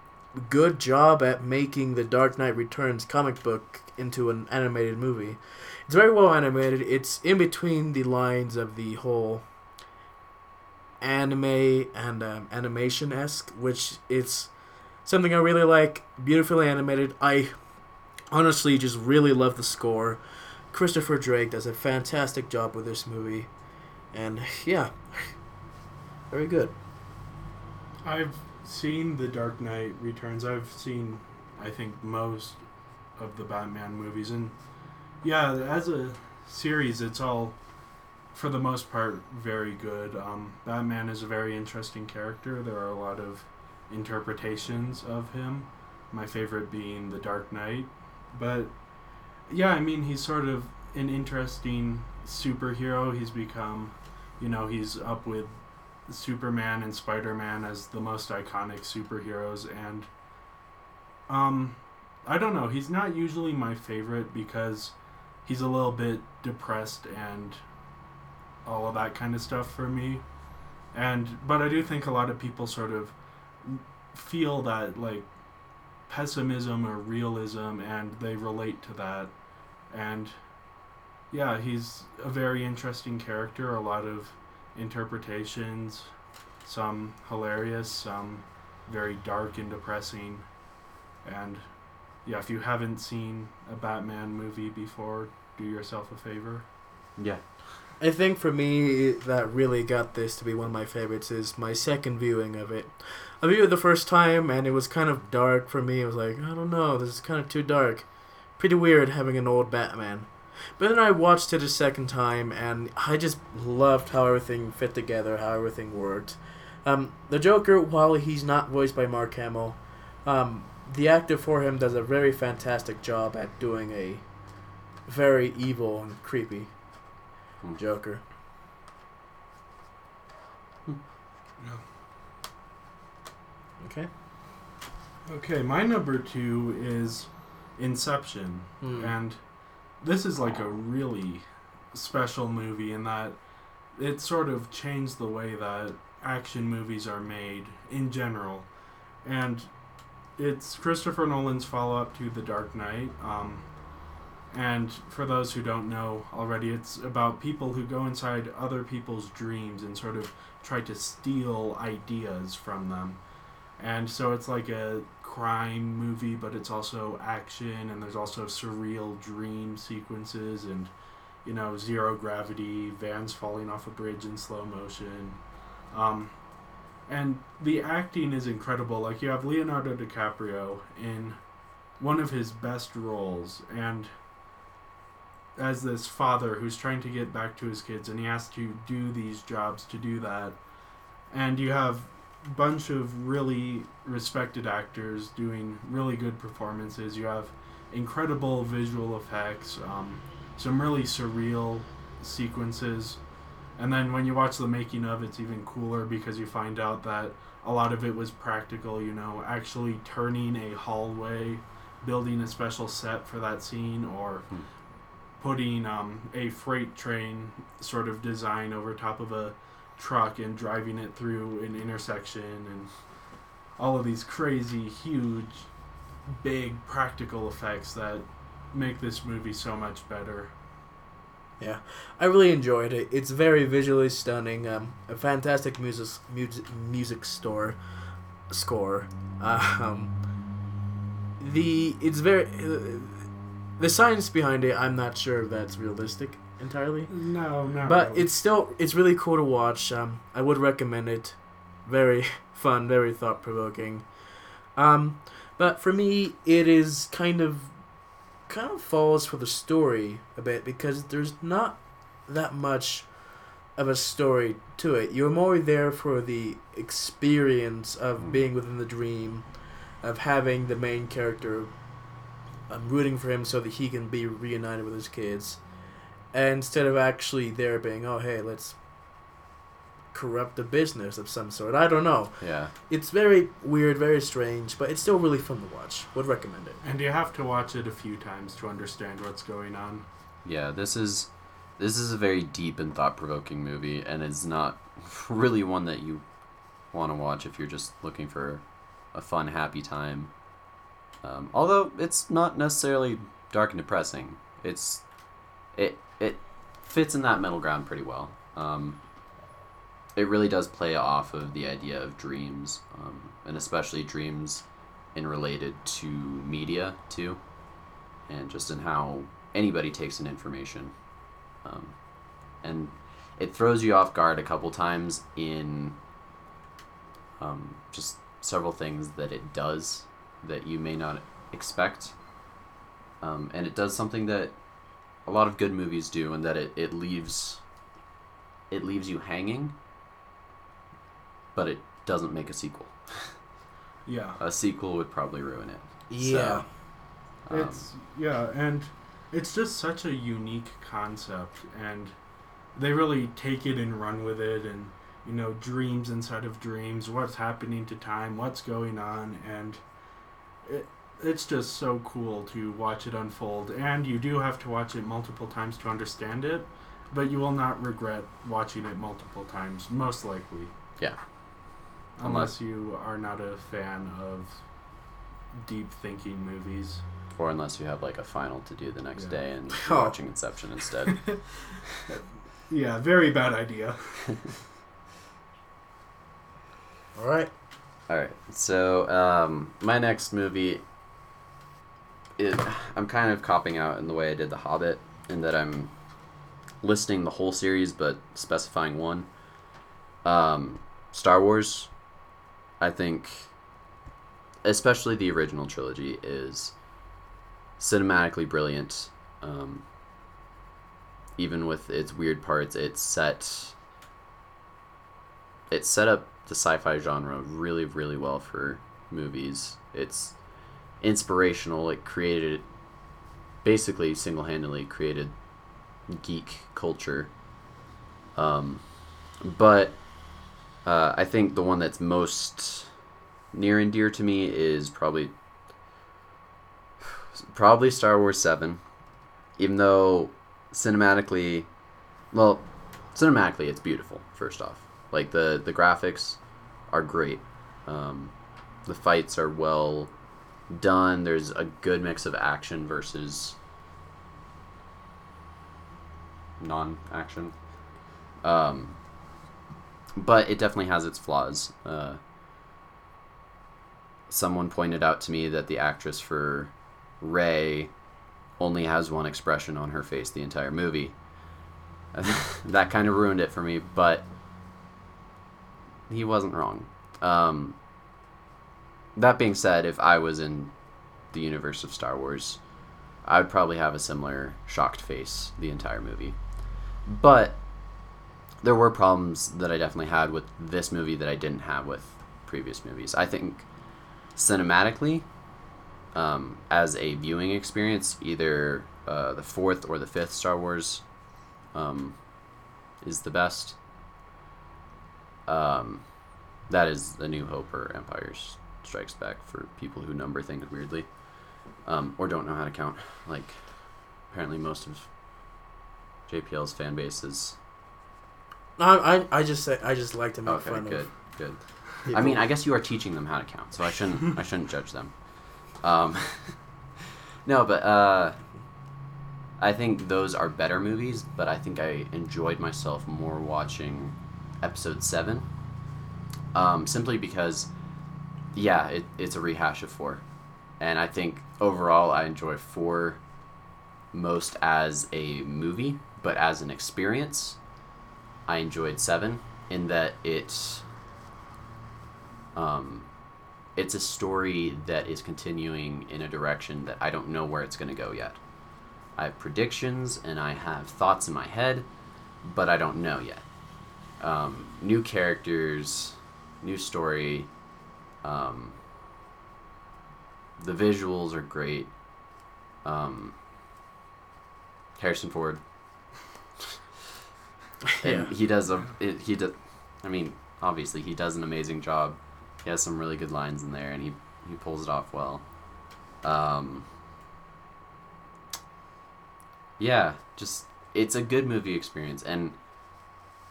Speaker 1: good job at making the Dark Knight Returns comic book into an animated movie. It's very well animated. It's in between the lines of the whole anime and um, animation esque, which it's something I really like. Beautifully animated. I honestly just really love the score. Christopher Drake does a fantastic job with this movie, and yeah, very good.
Speaker 2: I've seen The Dark Knight Returns. I've seen, I think, most of the Batman movies, and yeah, as a series, it's all, for the most part, very good. Um, Batman is a very interesting character. There are a lot of interpretations of him. My favorite being The Dark Knight. But, yeah, I mean, he's sort of an interesting superhero. He's become, you know, he's up with Superman and Spider Man as the most iconic superheroes, and um, I don't know. He's not usually my favorite because he's a little bit depressed and all of that kind of stuff for me. And but I do think a lot of people sort of feel that like pessimism or realism and they relate to that. And yeah, he's a very interesting character, a lot of interpretations, some hilarious, some very dark and depressing. And yeah, if you haven't seen a Batman movie before, do yourself a favor.
Speaker 3: Yeah.
Speaker 1: I think for me, that really got this to be one of my favorites is my second viewing of it. I viewed it the first time, and it was kind of dark for me. I was like, I don't know, this is kind of too dark. Pretty weird having an old Batman. But then I watched it a second time, and I just loved how everything fit together, how everything worked. Um, the Joker, while he's not voiced by Mark Hamill, um, the actor for him does a very fantastic job at doing a very evil and creepy
Speaker 3: Hmm.
Speaker 1: Joker. Okay.
Speaker 2: Okay, my number two is Inception.
Speaker 1: Hmm.
Speaker 2: And this is like a really special movie in that it sort of changed the way that action movies are made in general. And it's Christopher Nolan's follow up to The Dark Knight. Um, and for those who don't know already, it's about people who go inside other people's dreams and sort of try to steal ideas from them. And so it's like a crime movie, but it's also action, and there's also surreal dream sequences, and you know, zero gravity, vans falling off a bridge in slow motion. Um, and the acting is incredible. Like, you have Leonardo DiCaprio in one of his best roles, and as this father who's trying to get back to his kids, and he has to do these jobs to do that. And you have a bunch of really respected actors doing really good performances. You have incredible visual effects, um, some really surreal sequences, and then when you watch the making of, it's even cooler because you find out that a lot of it was practical. You know, actually turning a hallway, building a special set for that scene, or
Speaker 3: Hmm.
Speaker 2: Putting um, a freight train sort of design over top of a truck and driving it through an intersection and all of these crazy huge big practical effects that make this movie so much better
Speaker 1: Yeah, I really enjoyed it. It's very visually stunning. Um, a fantastic music music music store score. Um, the it's very the science behind it. I'm not sure if that's realistic entirely,
Speaker 2: no not
Speaker 1: but
Speaker 2: really.
Speaker 1: it's still it's really cool to watch. Um, I would recommend it. Very fun, very thought provoking. Um, but for me, it is kind of kind of falls for the story a bit because there's not that much of a story to it. You're more there for the experience of
Speaker 3: Mm.
Speaker 1: being within the dream, of having the main character. I'm rooting for him so that he can be reunited with his kids, and instead of actually there being, oh hey, let's corrupt a business of some sort. I don't know.
Speaker 3: Yeah.
Speaker 1: It's very weird, very strange, but it's still really fun to watch. Would recommend it.
Speaker 2: and you have to watch it a few times to understand what's going on
Speaker 3: Yeah, this is this is a very deep and thought-provoking movie and it's not really one that you want to watch if you're just looking for a fun happy time. Um, although it's not necessarily dark and depressing. It's it it fits in that middle ground pretty well. Um, it really does play off of the idea of dreams, um, and especially dreams in related to media too, and just in how anybody takes in information, um, and it throws you off guard a couple times in um, just several things that it does that you may not expect, um, and it does something that a lot of good movies do, and that it, it leaves it leaves you hanging, but it doesn't make a sequel.
Speaker 2: Yeah.
Speaker 3: A sequel would probably ruin it.
Speaker 1: Yeah.
Speaker 3: Um,
Speaker 2: It's yeah, and it's just such a unique concept, and they really take it and run with it, and you know, dreams inside of dreams, what's happening to time, what's going on, and it it's just so cool to watch it unfold. And you do have to watch it multiple times to understand it, but you will not regret watching it multiple times, most likely.
Speaker 3: Yeah.
Speaker 2: Unless you are not a fan of deep thinking movies.
Speaker 3: or unless you have like a final to do the next
Speaker 2: Yeah.
Speaker 3: day and you're watching Inception instead.
Speaker 2: Yeah, very bad idea.
Speaker 1: All right.
Speaker 3: All right. So um, my next movie, I'm kind of copping out in the way I did The Hobbit, in that I'm listing the whole series but specifying one. Um, Star Wars, I think, especially the original trilogy, is cinematically brilliant. Um, even with its weird parts, it's set. It set up the sci-fi genre really, really well for movies. It's inspirational. It created, basically, single-handedly created geek culture. Um, but uh, I think the one that's most near and dear to me is probably probably Star Wars Seven, even though cinematically, well, cinematically it's beautiful. First off, like the the graphics are great. Um, the fights are well done. There's a good mix of action versus non-action. Um, but it definitely has its flaws. Uh, someone pointed out to me that the actress for Rey only has one expression on her face the entire movie. that kind of ruined it for me, but he wasn't wrong. Um, that being said, if I was in the universe of Star Wars, I would probably have a similar shocked face the entire movie. But there were problems that I definitely had with this movie that I didn't have with previous movies. I think cinematically, um, as a viewing experience, either uh, the fourth or the fifth Star Wars um, is the best. Um, that is A New Hope or Empire Strikes Back for people who number things weirdly um, or don't know how to count. Like, apparently, most of JPL's fan base is.
Speaker 1: I, I, I just say I just like to make
Speaker 3: Okay,
Speaker 1: fun
Speaker 3: good,
Speaker 1: of.
Speaker 3: good.
Speaker 1: People.
Speaker 3: I mean, I guess you are teaching them how to count, so I shouldn't I shouldn't judge them. Um, no, but uh, I think those are better movies. But I think I enjoyed myself more watching Episode Seven, um, simply because, yeah, it, it's a rehash of four, and I think overall I enjoy four most as a movie, but as an experience, I enjoyed seven in that it um, it's a story that is continuing in a direction that I don't know where it's going to go yet. I have predictions and I have thoughts in my head, but I don't know yet. Um, new characters, new story. Um, the visuals are great. Um, Harrison Ford. and
Speaker 1: Yeah.
Speaker 3: he does a it, he does. I mean, obviously he does an amazing job. He has some really good lines in there, and he he pulls it off well. Um, yeah, just it's a good movie experience, and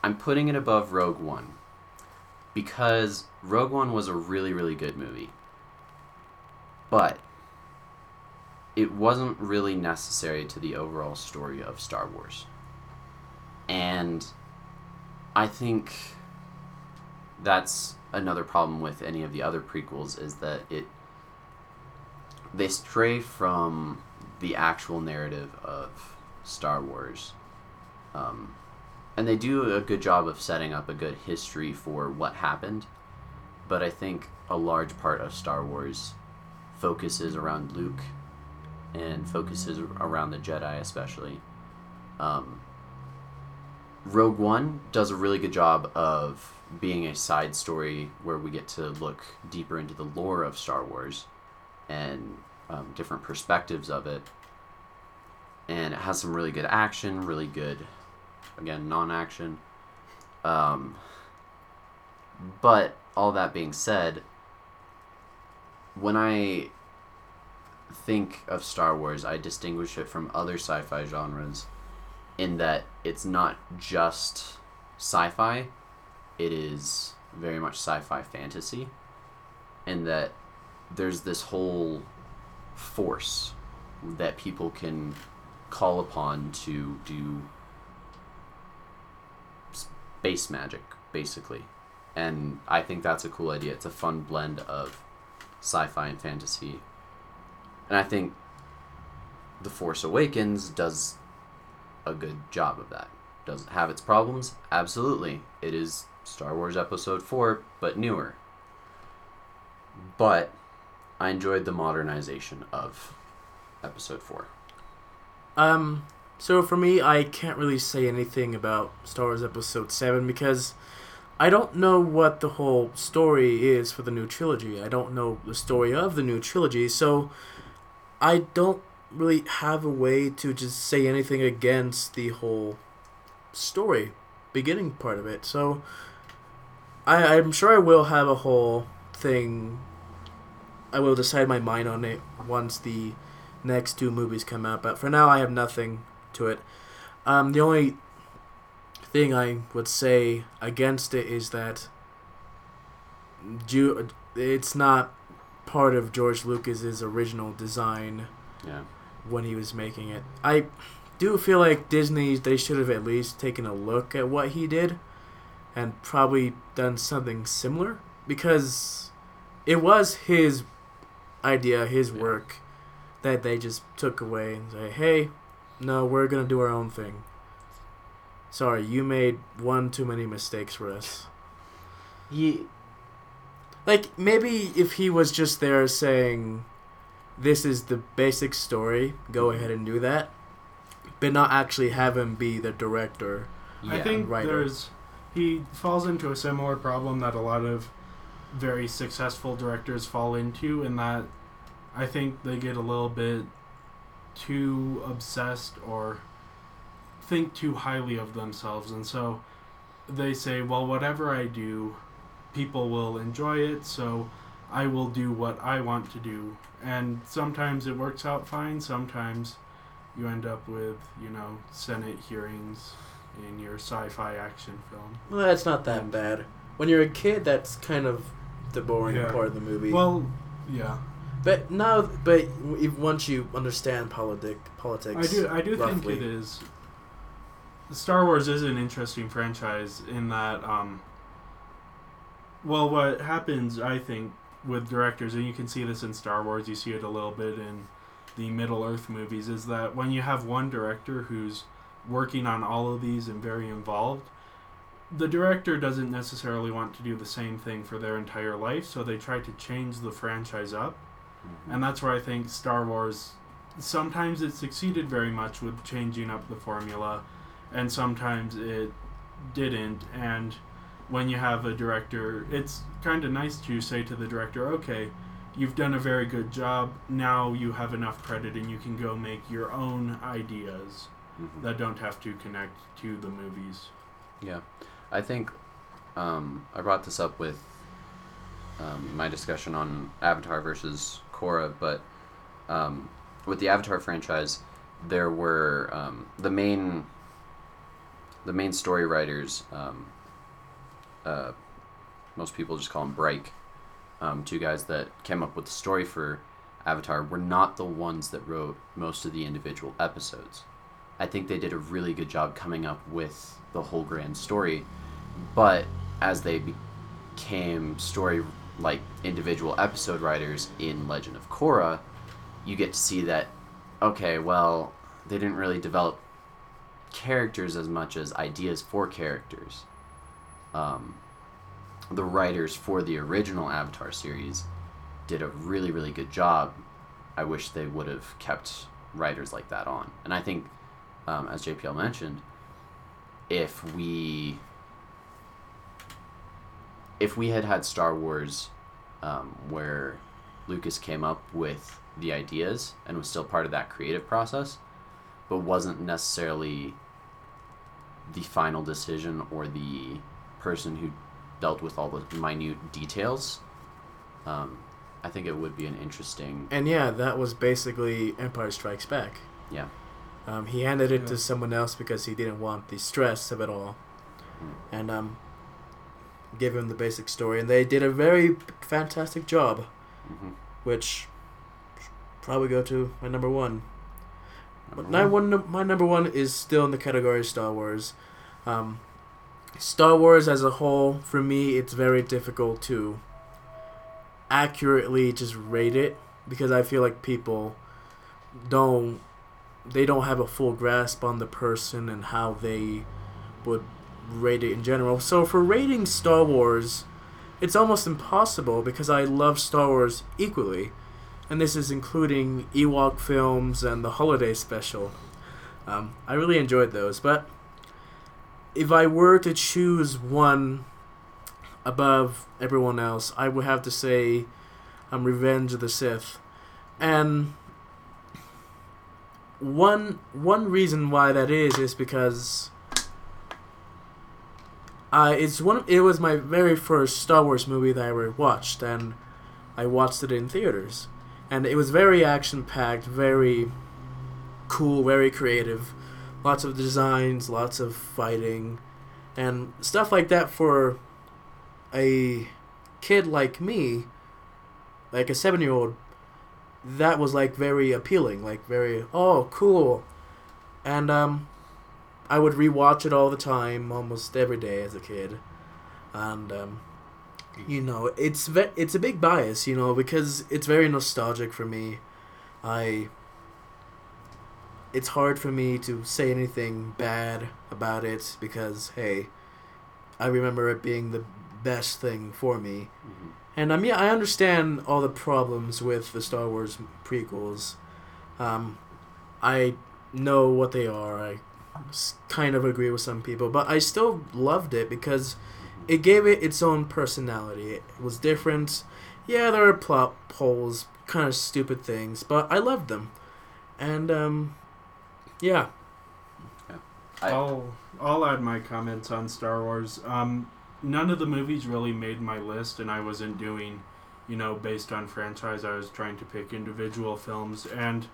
Speaker 3: I'm putting it above Rogue One because Rogue One was a really really good movie, but it wasn't really necessary to the overall story of Star Wars. And I think that's another problem with any of the other prequels is that it they stray from the actual narrative of Star Wars. Um, and they do a good job of setting up a good history for what happened. But I think a large part of Star Wars focuses around Luke and focuses around the Jedi, especially. Um, Rogue One does a really good job of being a side story where we get to look deeper into the lore of Star Wars and um, different perspectives of it. And it has some really good action, really good, again, non action. Um, but all that being said, when I think of Star Wars, I distinguish it from other sci fi genres in that it's not just sci fi, it is very much sci fi fantasy. And that there's this whole force that people can call upon to do space magic, basically. And I think that's a cool idea. It's a fun blend of sci fi and fantasy. And I think The Force Awakens does a good job of that. Does it have its problems? Absolutely. It is Star Wars Episode 4, but newer. But I enjoyed the modernization of Episode 4.
Speaker 1: Um, so for me, I can't really say anything about Star Wars Episode 7 because I don't know what the whole story is for the new trilogy. I don't know the story of the new trilogy, so I don't really have a way to just say anything against the whole story beginning part of it. So I, I'm sure I will have a whole thing. I will decide my mind on it once the next two movies come out. But for now, I have nothing to it. Um, the only thing I would say against it is that Ju- it's not part of George Lucas's original design
Speaker 3: Yeah.
Speaker 1: when he was making it. I do feel like Disney they should have at least taken a look at what he did and probably done something similar because it was his idea, his
Speaker 3: Yeah.
Speaker 1: work that they just took away and say, "Hey, no, we're going to do our own thing." Sorry, you made one too many mistakes for us.
Speaker 3: He,
Speaker 1: Like maybe if he was just there saying, "This is the basic story. Go mm-hmm. ahead and do that," but not actually have him be the director.
Speaker 2: I think
Speaker 1: writer.
Speaker 2: there's he falls into a similar problem that a lot of very successful directors fall into in that I think they get a little bit too obsessed or think too highly of themselves and so they say well whatever I do people will enjoy it so I will do what I want to do and sometimes it works out fine sometimes you end up with you know senate hearings in your sci-fi action film.
Speaker 1: Well, that's not that bad. When you're a kid, that's kind of the boring
Speaker 2: Yeah.
Speaker 1: part of the movie.
Speaker 2: Well, yeah,
Speaker 1: but now, but if, once you understand politic politics,
Speaker 2: I do. I do
Speaker 1: roughly.
Speaker 2: think it is. Star Wars is an interesting franchise in that. Um, well, what happens, I think, with directors, and you can see this in Star Wars, you see it a little bit in the Middle Earth movies, is that when you have one director who's working on all of these and very involved, the director doesn't necessarily want to do the same thing for their entire life, so they try to change the franchise up. And that's where I think Star Wars sometimes it succeeded very much with changing up the formula and sometimes it didn't. And when you have a director it's kind of nice to say to the director okay you've done a very good job. Now you have enough credit and you can go make your own ideas
Speaker 3: Mhm.
Speaker 2: that don't have to connect to the movies.
Speaker 3: Yeah, I think um, I brought this up with um, my discussion on Avatar versus Korra, but um, with the Avatar franchise, there were um, the main the main story writers. Um, uh, most people just call them Bryke. Um, two guys that came up with the story for Avatar were not the ones that wrote most of the individual episodes. I think they did a really good job coming up with the whole grand story, but as they became story like individual episode writers in Legend of Korra, you get to see that okay, well, they didn't really develop characters as much as ideas for characters. Um, the writers for the original Avatar series did a really, really good job. I wish they would have kept writers like that on. And I think um, as JPL mentioned, if we if we had had Star Wars, um, where Lucas came up with the ideas and was still part of that creative process, but wasn't necessarily the final decision or the person who dealt with all the minute details. Um, I think it would be an interesting.
Speaker 1: And yeah, that was basically Empire Strikes Back.
Speaker 3: Yeah.
Speaker 1: Um, he handed it
Speaker 2: Yeah.
Speaker 1: to someone else because he didn't want the stress of it all,
Speaker 3: Mm.
Speaker 1: and um, gave him the basic story, and they did a very fantastic job,
Speaker 3: hmm
Speaker 1: which probably go to my number one. But my one, my number one is still in the category of Star Wars. Um, Star Wars as a whole, for me, it's very difficult to accurately just rate it because I feel like people don't they don't have a full grasp on the person and how they would rate it in general. So for rating Star Wars, it's almost impossible because I love Star Wars equally. And this is including Ewok films and the holiday special. Um, I really enjoyed those, but if I were to choose one above everyone else, I would have to say um, Revenge of the Sith. And one one reason why that is is because I it's one it was my very first Star Wars movie that I ever watched and I watched it in theaters. And it was very action packed very cool very creative. Lots of designs lots of fighting and stuff like that for a kid like me like a 7 year old that was like very appealing like very oh cool. And um I would rewatch it all the time, almost every day as a kid, and um, you know, it's ve- it's a big bias, you know, because it's very nostalgic for me. I it's hard for me to say anything bad about it because hey, I remember it being the best thing for me.
Speaker 3: hmm
Speaker 1: And um, yeah, I understand all the problems with the Star Wars prequels. Um, I know what they are. I kind of agree with some people, but I still loved it because it gave it its own personality. It was different. Yeah, there are plot holes, kind of stupid things, but I loved them. And um, yeah,
Speaker 3: I-
Speaker 2: I'll I'll add my comments on Star Wars. Um, none of the movies really made my list, and I wasn't doing, you know, based on franchise. I was trying to pick individual films, and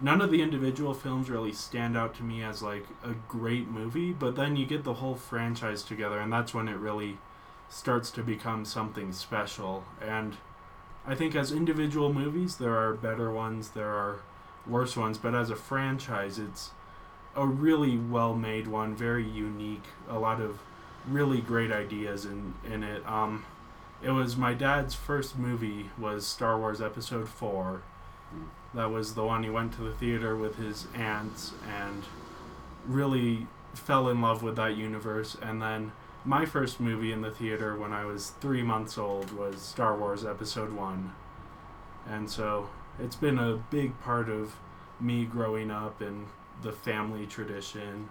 Speaker 2: none of the individual films really stand out to me as like a great movie. But then you get the whole franchise together, and that's when it really starts to become something special. And I think as individual movies, there are better ones, there are worse ones, but as a franchise, it's a really well made one, very unique, a lot of really great ideas in in it. Um, it was my dad's first movie was Star Wars Episode Four. That was the one he went to the theater with his aunts and really fell in love with that universe. And then my first movie in the theater when I was three months old was Star Wars Episode One, and so it's been a big part of me growing up and the family tradition.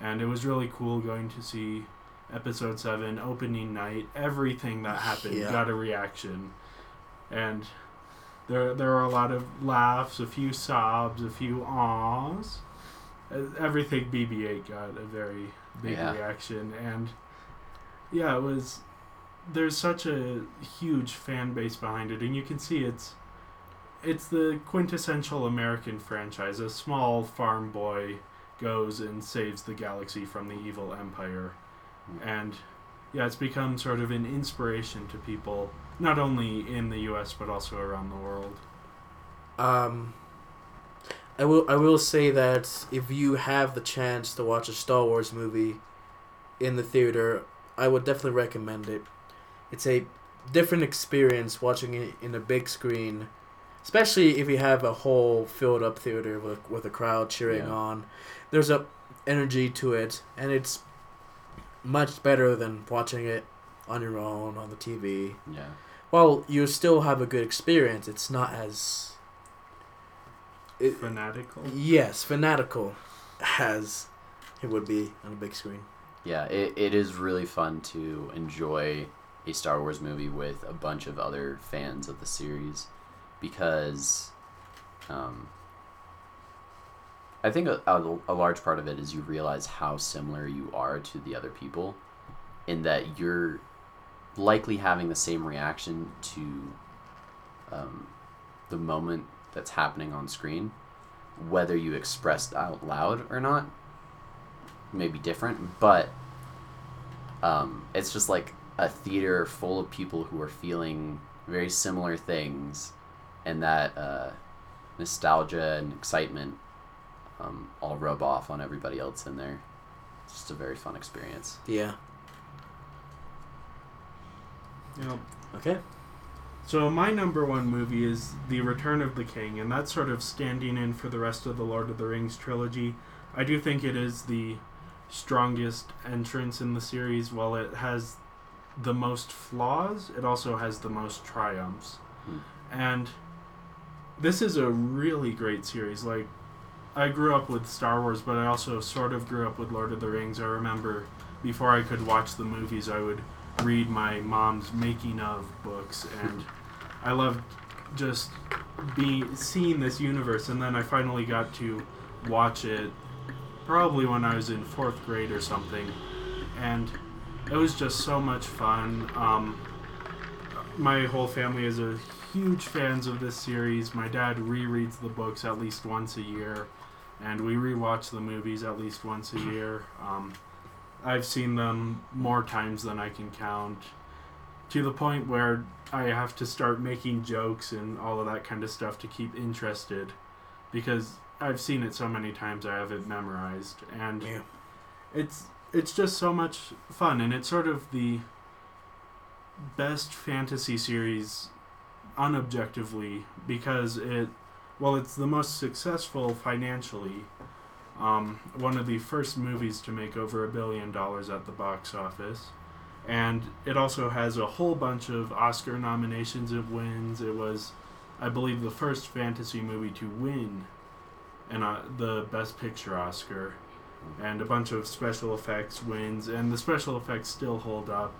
Speaker 2: And it was really cool going to see episode 7 opening night. Everything that happened
Speaker 1: Yeah.
Speaker 2: got a reaction. And there there were a lot of laughs, a few sobs, a few ahs. Everything BB-8 got a very big
Speaker 3: Yeah.
Speaker 2: reaction and yeah, it was there's such a huge fan base behind it and you can see it's it's the quintessential American franchise. A small farm boy goes and saves the galaxy from the evil empire. Hmm. And yeah, it's become sort of an inspiration to people, not only in the US but also around the world.
Speaker 1: Um, I will I will say that if you have the chance to watch a Star Wars movie in the theater, I would definitely recommend it. It's a different experience watching it in a big screen, especially if you have a whole filled up theater with with a crowd cheering
Speaker 3: Yeah.
Speaker 1: on. There's a energy to it, and it's much better than watching it on your own on the TV.
Speaker 3: Yeah.
Speaker 1: While you still have a good experience, it's not as it,
Speaker 2: Fanatical.
Speaker 1: Yes, fanatical. as it would be on a big screen.
Speaker 3: Yeah, it, it is really fun to enjoy a Star Wars movie with a bunch of other fans of the series because um, I think a, a, a large part of it is you realize how similar you are to the other people in that you're likely having the same reaction to um, the moment that's happening on screen, whether you express out loud or not may be different, but um, it's just like a theater full of people who are feeling very similar things, and that uh, nostalgia and excitement um, all rub off on everybody else in there. It's just a very fun experience.
Speaker 1: Yeah.
Speaker 2: Know,
Speaker 1: Okay.
Speaker 2: So my number one movie is The Return of the King, and that's sort of standing in for the rest of the Lord of the Rings trilogy. I do think it is the strongest entrance in the series. While it has the most flaws, it also has the most triumphs.
Speaker 3: Hmm.
Speaker 2: And this is a really great series. Like, I grew up with Star Wars, but I also sort of grew up with Lord of the Rings. I remember before I could watch the movies, I would read my mom's making of books, and I loved just be seeing this universe. And then I finally got to watch it, probably when I was in fourth grade or something, and it was just so much fun. Um, my whole family is a huge fans of this series. My dad rereads the books at least once a year, and we rewatch the movies at least once a year. Um, I've seen them more times than I can count, to the point where I have to start making jokes and all of that kind of stuff to keep interested, because I've seen it so many times I have it memorized, and
Speaker 1: Yeah.
Speaker 2: it's it's just so much fun, and it's sort of the best fantasy series unobjectively because it well it's the most successful financially um, one of the first movies to make over a billion dollars at the box office. And it also has a whole bunch of oscar nominations. And wins. It was i believe the first fantasy movie to win and uh, the best picture oscar. And a bunch of special effects wins and the special effects still hold up.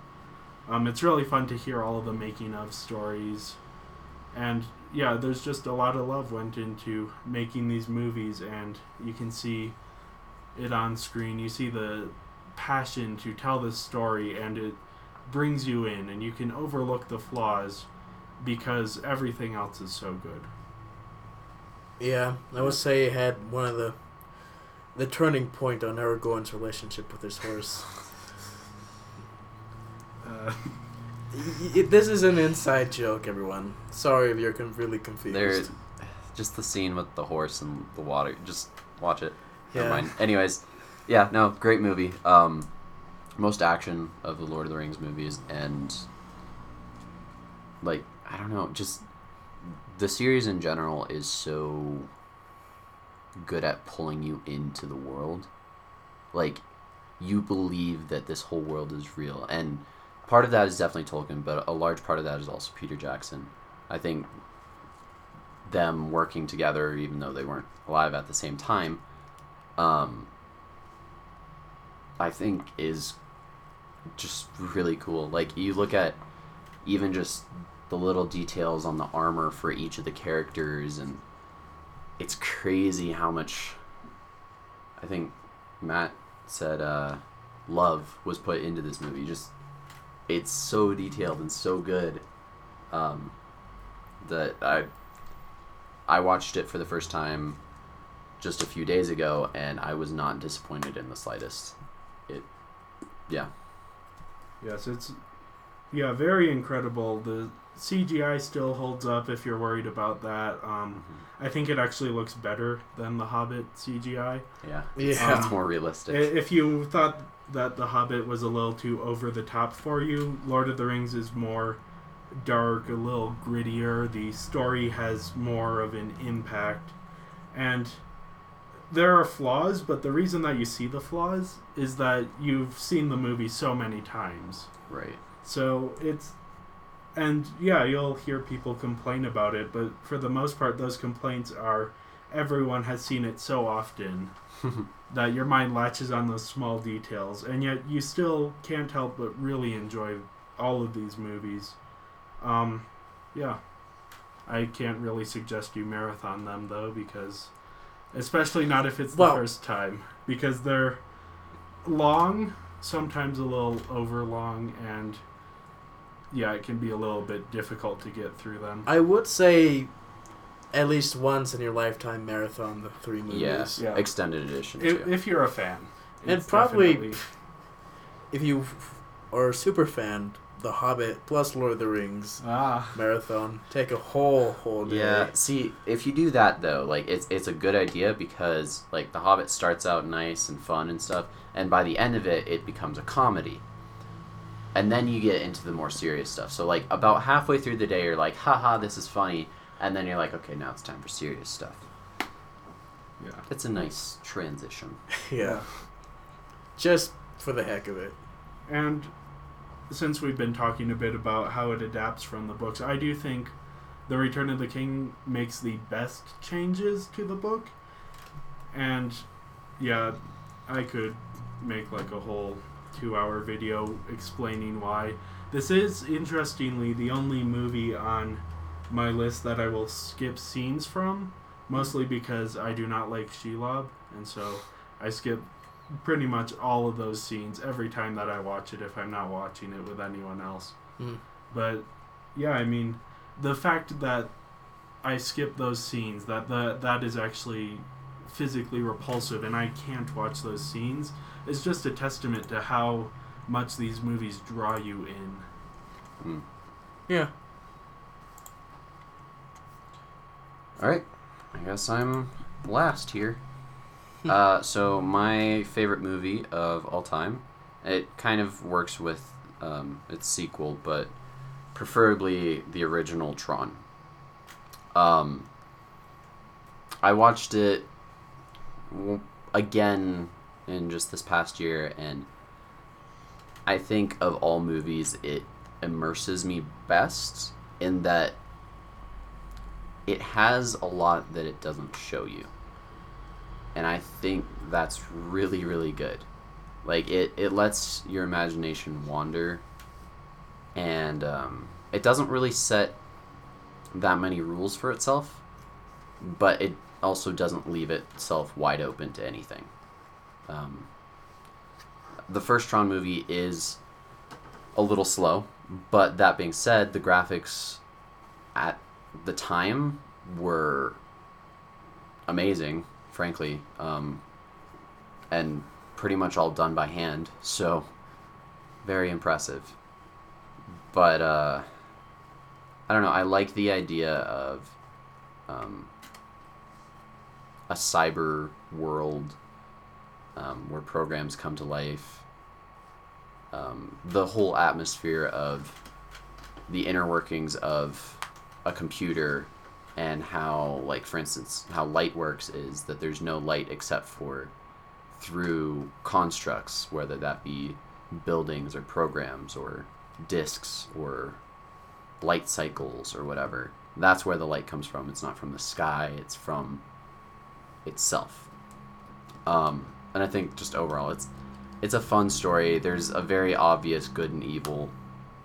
Speaker 2: Um, it's really fun to hear all of the making of stories. And yeah there's just a lot of love went into making these movies and you can see it on screen you see the passion to tell this story and it brings you in and you can overlook the flaws because everything else is so good
Speaker 1: Yeah, I would say it had one of the the turning point on Aragorn's relationship with his horse.
Speaker 2: uh,
Speaker 1: this is an inside joke, everyone. Sorry if you're really confused.
Speaker 3: There, just the scene with the horse and the water. Just watch it. Never
Speaker 1: yeah.
Speaker 3: mind. Anyways, yeah, no, great movie. Um, most action of the Lord of the Rings movies, and like I don't know, just the series in general is so good at pulling you into the world. Like you believe that this whole world is real, and part of that is definitely Tolkien, but a large part of that is also Peter Jackson. I think them working together, even though they weren't alive at the same time, um, I think is just really cool. Like you look at even just the little details on the armor for each of the characters, and it's crazy how much. I think Matt said uh, love was put into this movie. Just it's so detailed and so good um, that I I watched it for the first time just a few days ago, and I was not disappointed in the slightest. It, yeah,
Speaker 2: Yes, it's yeah, very incredible. The CGI still holds up if you're worried about that. Um, I think it actually looks better than the Hobbit CGI.
Speaker 3: yeah,
Speaker 1: Yeah.
Speaker 3: it's more realistic.
Speaker 2: If you thought that the Hobbit was a little too over the top for you, Lord of the Rings is more dark, a little grittier. The story has more of an impact, and there are flaws. But the reason that you see the flaws is that you've seen the movie so many times.
Speaker 3: right.
Speaker 2: So it's and yeah, you'll hear people complain about it, but for the most part those complaints are everyone has seen it so often that your mind latches on those small details, and yet you still can't help but really enjoy all of these movies. Um, yeah, I can't really suggest you marathon them though, because especially not if it's the
Speaker 1: Well-
Speaker 2: first time, because they're long, sometimes a little over long, and yeah, it can be a little bit difficult to get through them.
Speaker 1: I would say at least once in your lifetime marathon the three movies.
Speaker 3: Yeah,
Speaker 2: Yeah.
Speaker 3: extended edition
Speaker 2: If,
Speaker 3: too.
Speaker 2: if you're a fan,
Speaker 1: And probably-
Speaker 2: definitely-
Speaker 1: If you are a super fan, The Hobbit plus Lord of the Rings
Speaker 2: ah
Speaker 1: marathon take a whole whole day.
Speaker 3: Yeah, see, if you do that though, like it's it's a good idea because like The Hobbit starts out nice and fun and stuff, and by the end of it, it becomes a comedy. And then you get into the more serious stuff. So like about halfway through the day, you're like, haha, this is funny, and then you're like, okay, now it's time for serious stuff.
Speaker 2: yeah.
Speaker 3: It's a nice transition.
Speaker 1: yeah. Just for the heck of it.
Speaker 2: And since we've been talking a bit about how it adapts from the books, I do think The Return of the King makes the best changes to the book. And yeah, I could make like a whole two hour video explaining why. This is, interestingly, the only movie on my list that I will skip scenes from, mostly because I do not like Shelob, and so I skip pretty much all of those scenes every time that I watch it if I'm not watching it with anyone else.
Speaker 1: Mm.
Speaker 2: But yeah, I mean, the fact that I skip those scenes that the, that is actually physically repulsive and I can't watch those scenes is just a testament to how much these movies draw you in.
Speaker 3: Mm.
Speaker 1: Yeah.
Speaker 3: All right, I guess I'm last here. uh, so my favorite movie of all time, it kind of works with um, its sequel, but preferably the original Tron. Um, I watched it again in just this past year, and I think of all movies, it immerses me best in that it has a lot that it doesn't show you. And I think that's really, really good. Like, it, it lets your imagination wander, and um, it doesn't really set that many rules for itself, but it also doesn't leave itself wide open to anything. Um, the first Tron movie is a little slow, but that being said, the graphics at the time were amazing, frankly, um, and pretty much all done by hand. So very impressive. But uh, I don't know. I like the idea of um, a cyber world um, where programs come to life. Um, the whole atmosphere of the inner workings of a computer and how like for instance how light works is that there's no light except for through constructs whether that be buildings or programs or disks or light cycles or whatever. That's where the light comes from. It's not from the sky. It's from itself. Um, and i think just overall it's it's a fun story. There's a very obvious good and evil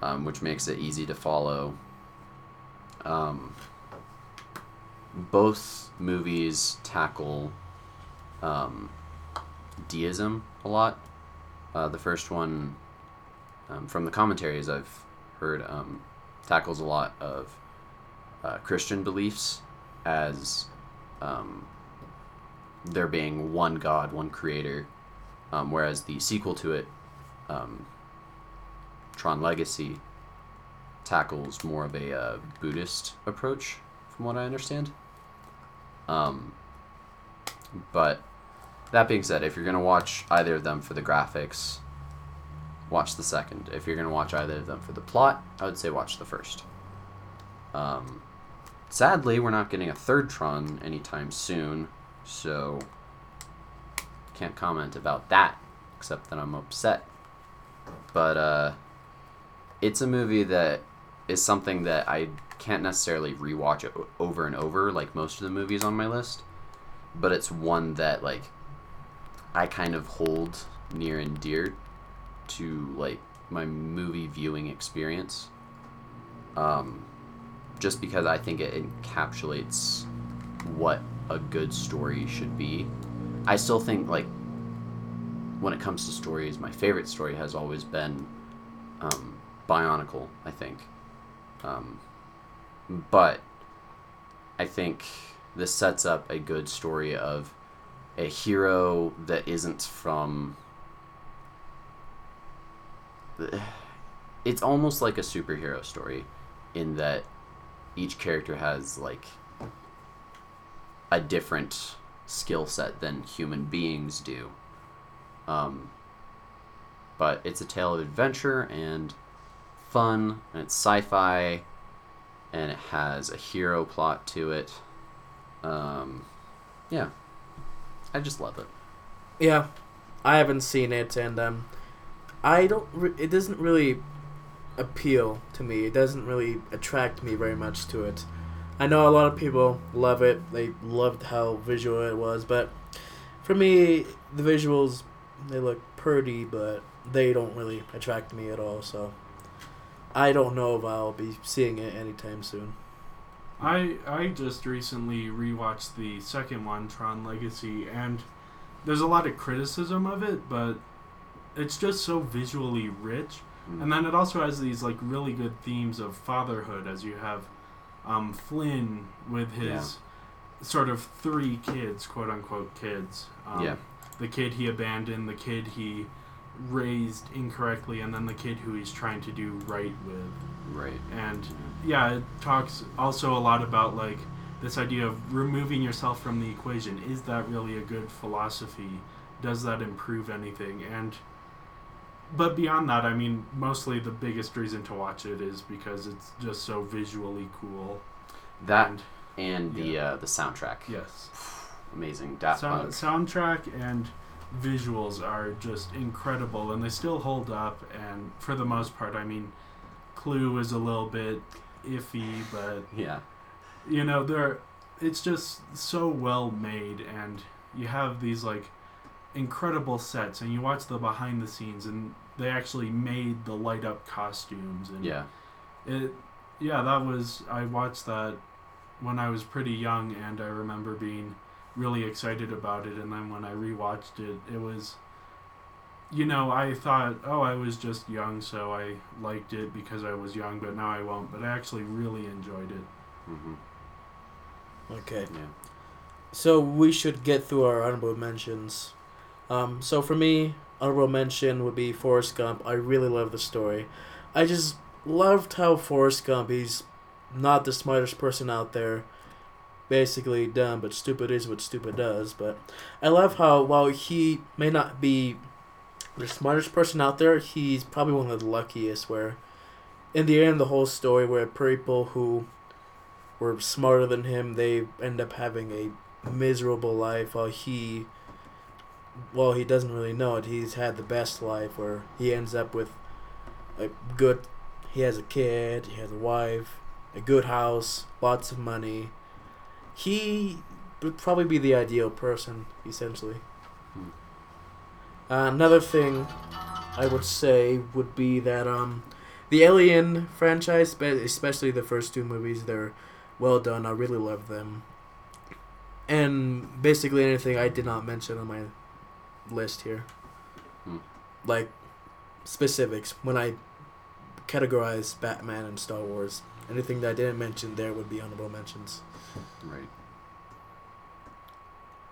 Speaker 3: um, which makes it easy to follow um, both movies tackle um, deism a lot. Uh, the first one, um, from the commentaries I've heard, um, tackles a lot of uh, Christian beliefs as um, there being one God, one creator, um, whereas the sequel to it, um, Tron Legacy, tackles more of a uh, Buddhist approach, from what I understand. Um, but that being said, if you're gonna watch either of them for the graphics, watch the second. If you're gonna watch either of them for the plot, I would say watch the first. Um, sadly, we're not getting a third Tron anytime soon, so can't comment about that, except that I'm upset. But uh, it's a movie that is something that I can't necessarily rewatch over and over like most of the movies on my list, but it's one that like I kind of hold near and dear to like my movie viewing experience. Um, just because I think it encapsulates what a good story should be. I still think like when it comes to stories, my favorite story has always been um, Bionicle. I think, um, but I think this sets up a good story of a hero that isn't from. It's almost like a superhero story, in that each character has like a different skill set than human beings do. Um, but it's a tale of adventure and fun, and it's sci-fi, and it has a hero plot to it. Um, yeah, I just love it.
Speaker 1: Yeah, I haven't seen it, and um, I don't. Re- it doesn't really appeal to me. It doesn't really attract me very much to it. I know a lot of people love it. They loved how visual it was, but for me, the visuals they look pretty, but they don't really attract me at all. So I don't know if I'll be seeing it anytime soon.
Speaker 2: I I just recently rewatched the second one, Tron Legacy, and there's a lot of criticism of it, but it's just so visually rich. And then it also has these like really good themes of fatherhood, as you have um, Flynn with his
Speaker 3: Yeah.
Speaker 2: sort of three kids, quote unquote kids. Um,
Speaker 3: Yeah.
Speaker 2: The kid he abandoned, the kid he raised incorrectly, and then the kid who he's trying to do right with.
Speaker 3: right.
Speaker 2: And yeah, it talks also a lot about like this idea of removing yourself from the equation. Is that really a good philosophy? Does that improve anything? And but beyond that, I mean, mostly the biggest reason to watch it is because it's just so visually cool.
Speaker 3: That
Speaker 2: And
Speaker 3: and the uh, the soundtrack,
Speaker 2: yes,
Speaker 3: amazing. Daft
Speaker 2: Sound,
Speaker 3: Punk.
Speaker 2: soundtrack and visuals are just incredible, and they still hold up. And for the most part, I mean, Clu is a little bit iffy, but
Speaker 3: Yeah.
Speaker 2: you know they're it's just so well made and you have these like incredible sets and you watch the behind the scenes and they actually made the light up costumes and
Speaker 3: Yeah.
Speaker 2: it yeah that was i watched that when i was pretty young and i remember being really excited about it and then when i rewatched it it was you know i thought oh i was just young so i liked it because i was young but now i won't but i actually really enjoyed it
Speaker 3: hmm
Speaker 1: Okay.
Speaker 3: Yeah.
Speaker 1: So we should get through our honorable mentions. Um, so for me, honorable mention would be Forrest Gump. I really love the story. I just loved how Forrest Gump. He's not the smartest person out there. Basically dumb, but stupid is what stupid does. But I love how while he may not be the smartest person out there, he's probably one of the luckiest. Where, in the end, the whole story where people who were smarter than him, they end up having a miserable life while he well he doesn't really know it he's had the best life where he ends up with a good he has a kid he has a wife a good house lots of money he would probably be the ideal person essentially
Speaker 3: Hmm.
Speaker 1: uh, another thing i would say would be that um the alien franchise especially the first two movies they're well done i really love them and basically anything I did not mention on my list here.
Speaker 3: Hmm.
Speaker 1: Like specifics when I categorize Batman and Star Wars. Anything that I didn't mention there would be honorable mentions.
Speaker 3: Right.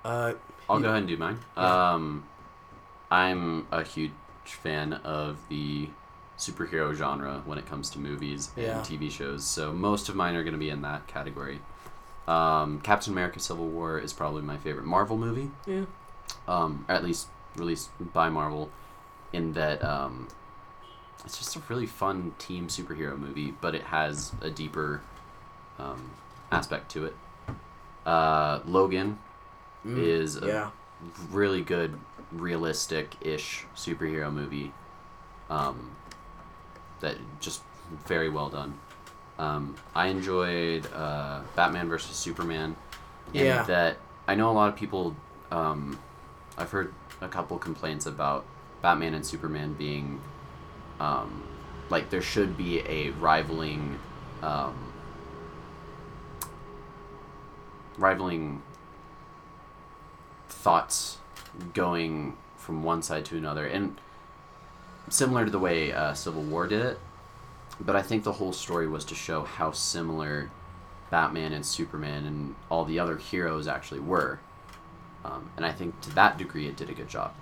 Speaker 1: Uh,
Speaker 3: I'll go ahead and do mine.
Speaker 1: Yeah.
Speaker 3: Um, I'm a huge fan of the superhero genre when it comes to movies
Speaker 1: Yeah.
Speaker 3: and TV shows, so most of mine are going to be in that category. Um, Captain America: Civil War is probably my favorite Marvel movie,
Speaker 1: yeah.
Speaker 3: um, or at least released by Marvel. In that, um, it's just a really fun team superhero movie, but it has a deeper um, aspect to it. Uh, Logan
Speaker 1: Mm,
Speaker 3: is a
Speaker 1: yeah.
Speaker 3: really good, realistic-ish superhero movie. Um, that just very well done. Um, I enjoyed uh, Batman versus Superman. in
Speaker 1: Yeah.
Speaker 3: That I know a lot of people um, I've heard a couple complaints about Batman and Superman being, um, like there should be a rivaling, um, rivaling thoughts going from one side to another, and similar to the way uh, Civil War did it. But I think the whole story was to show how similar Batman and Superman and all the other heroes actually were. Um, and I think to that degree it did a good job.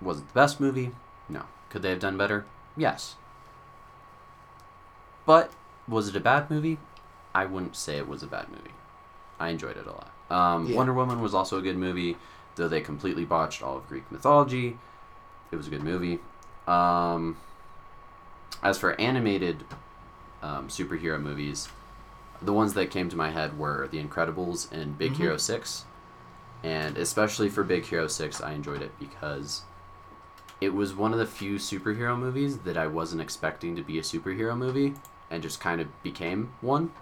Speaker 3: Was it the best movie? No. Could they have done better? Yes. But was it a bad movie? I wouldn't say it was a bad movie. I enjoyed it a lot. Um,
Speaker 1: Yeah.
Speaker 3: Wonder Woman was also a good movie, though they completely botched all of Greek mythology. It was a good movie. Um, as for animated um, superhero movies, the ones that came to my head were The Incredibles and Big
Speaker 1: Mhm.
Speaker 3: Hero 6. And especially for Big Hero 6, I enjoyed it because it was one of the few superhero movies that I wasn't expecting to be a superhero movie and just kind of became one.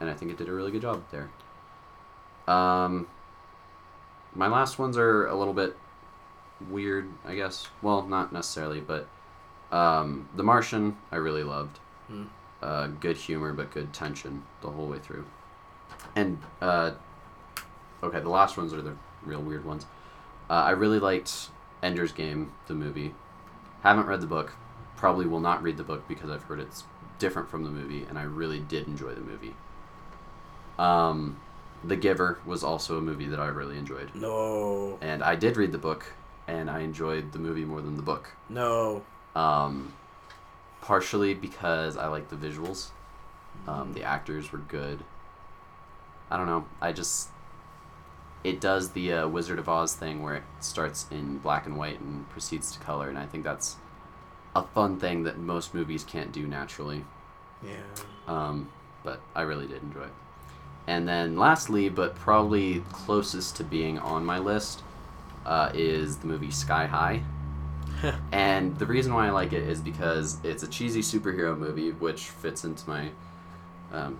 Speaker 3: And I think it did a really good job there. Um, my last ones are a little bit weird, I guess. Well, not necessarily, but um, The Martian, I really loved.
Speaker 1: Hmm.
Speaker 3: Uh, good humor, but good tension the whole way through. And uh, okay, the last ones are the real weird ones. Uh, I really liked Ender's Game, the movie. Haven't read the book. Probably will not read the book because I've heard it's different from the movie, and I really did enjoy the movie. Um, The Giver was also a movie that I really enjoyed,
Speaker 1: No.
Speaker 3: and I did read the book, and I enjoyed the movie more than the book.
Speaker 1: No.
Speaker 3: Um, partially because I like the visuals. Um, the actors were good. I don't know. I just it does the uh, Wizard of Oz thing where it starts in black and white and proceeds to color, and I think that's a fun thing that most movies can't do naturally.
Speaker 1: Yeah.
Speaker 3: Um, but I really did enjoy it. And then lastly, but probably closest to being on my list, uh, is the movie Sky High. and the reason why I like it is because it's a cheesy superhero movie, which fits into my um,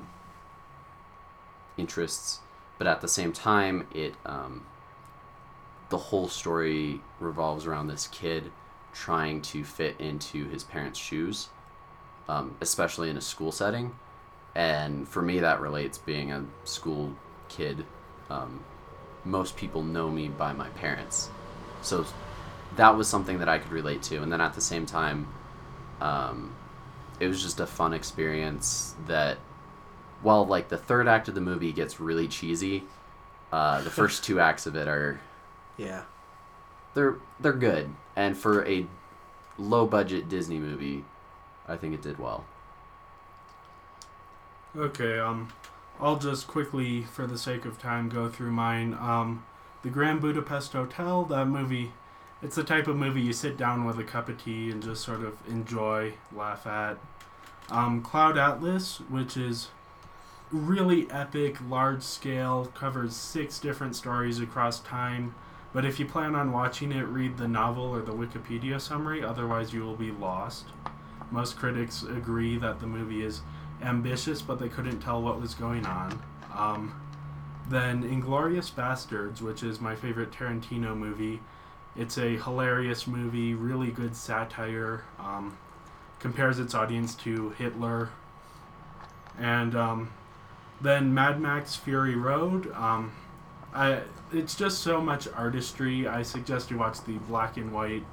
Speaker 3: interests. But at the same time, it um, the whole story revolves around this kid trying to fit into his parents' shoes, um, especially in a school setting. And for me, that relates being a school kid. Um, most people know me by my parents, so that was something that I could relate to. And then at the same time, um, it was just a fun experience that while like the third act of the movie gets really cheesy, uh, the first two acts of it are
Speaker 1: Yeah.
Speaker 3: they're they're good. And for a low budget Disney movie, I think it did well.
Speaker 2: Okay, um, I'll just quickly, for the sake of time, go through mine. Um, the Grand Budapest Hotel, that movie, it's the type of movie you sit down with a cup of tea and just sort of enjoy, laugh at. Um, Cloud Atlas, which is really epic, large scale, covers six different stories across time. But if you plan on watching it, read the novel or the Wikipedia summary, otherwise, you will be lost. Most critics agree that the movie is ambitious, but they couldn't tell what was going on. Um, then Inglourious Basterds, which is my favorite Tarantino movie. It's a hilarious movie, really good satire. Um, compares its audience to Hitler. And um, then Mad Max Fury Road. Um, I, it's just so much artistry. I suggest you watch the black and white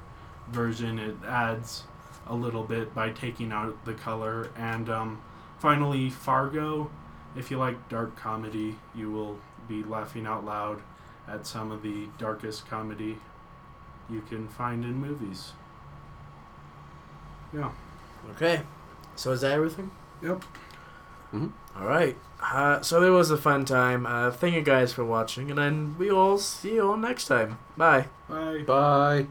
Speaker 2: version. It adds a little bit by taking out the color. And um, finally, Fargo. If you like dark comedy, you will be laughing out loud at some of the darkest comedy you can find in movies. Yeah.
Speaker 1: Okay. So is that everything?
Speaker 2: Yep.
Speaker 1: All right. Uh, so it was a fun time. Uh, thank you guys for watching, and then we all see you all next time. Bye.
Speaker 2: Bye.
Speaker 3: Bye.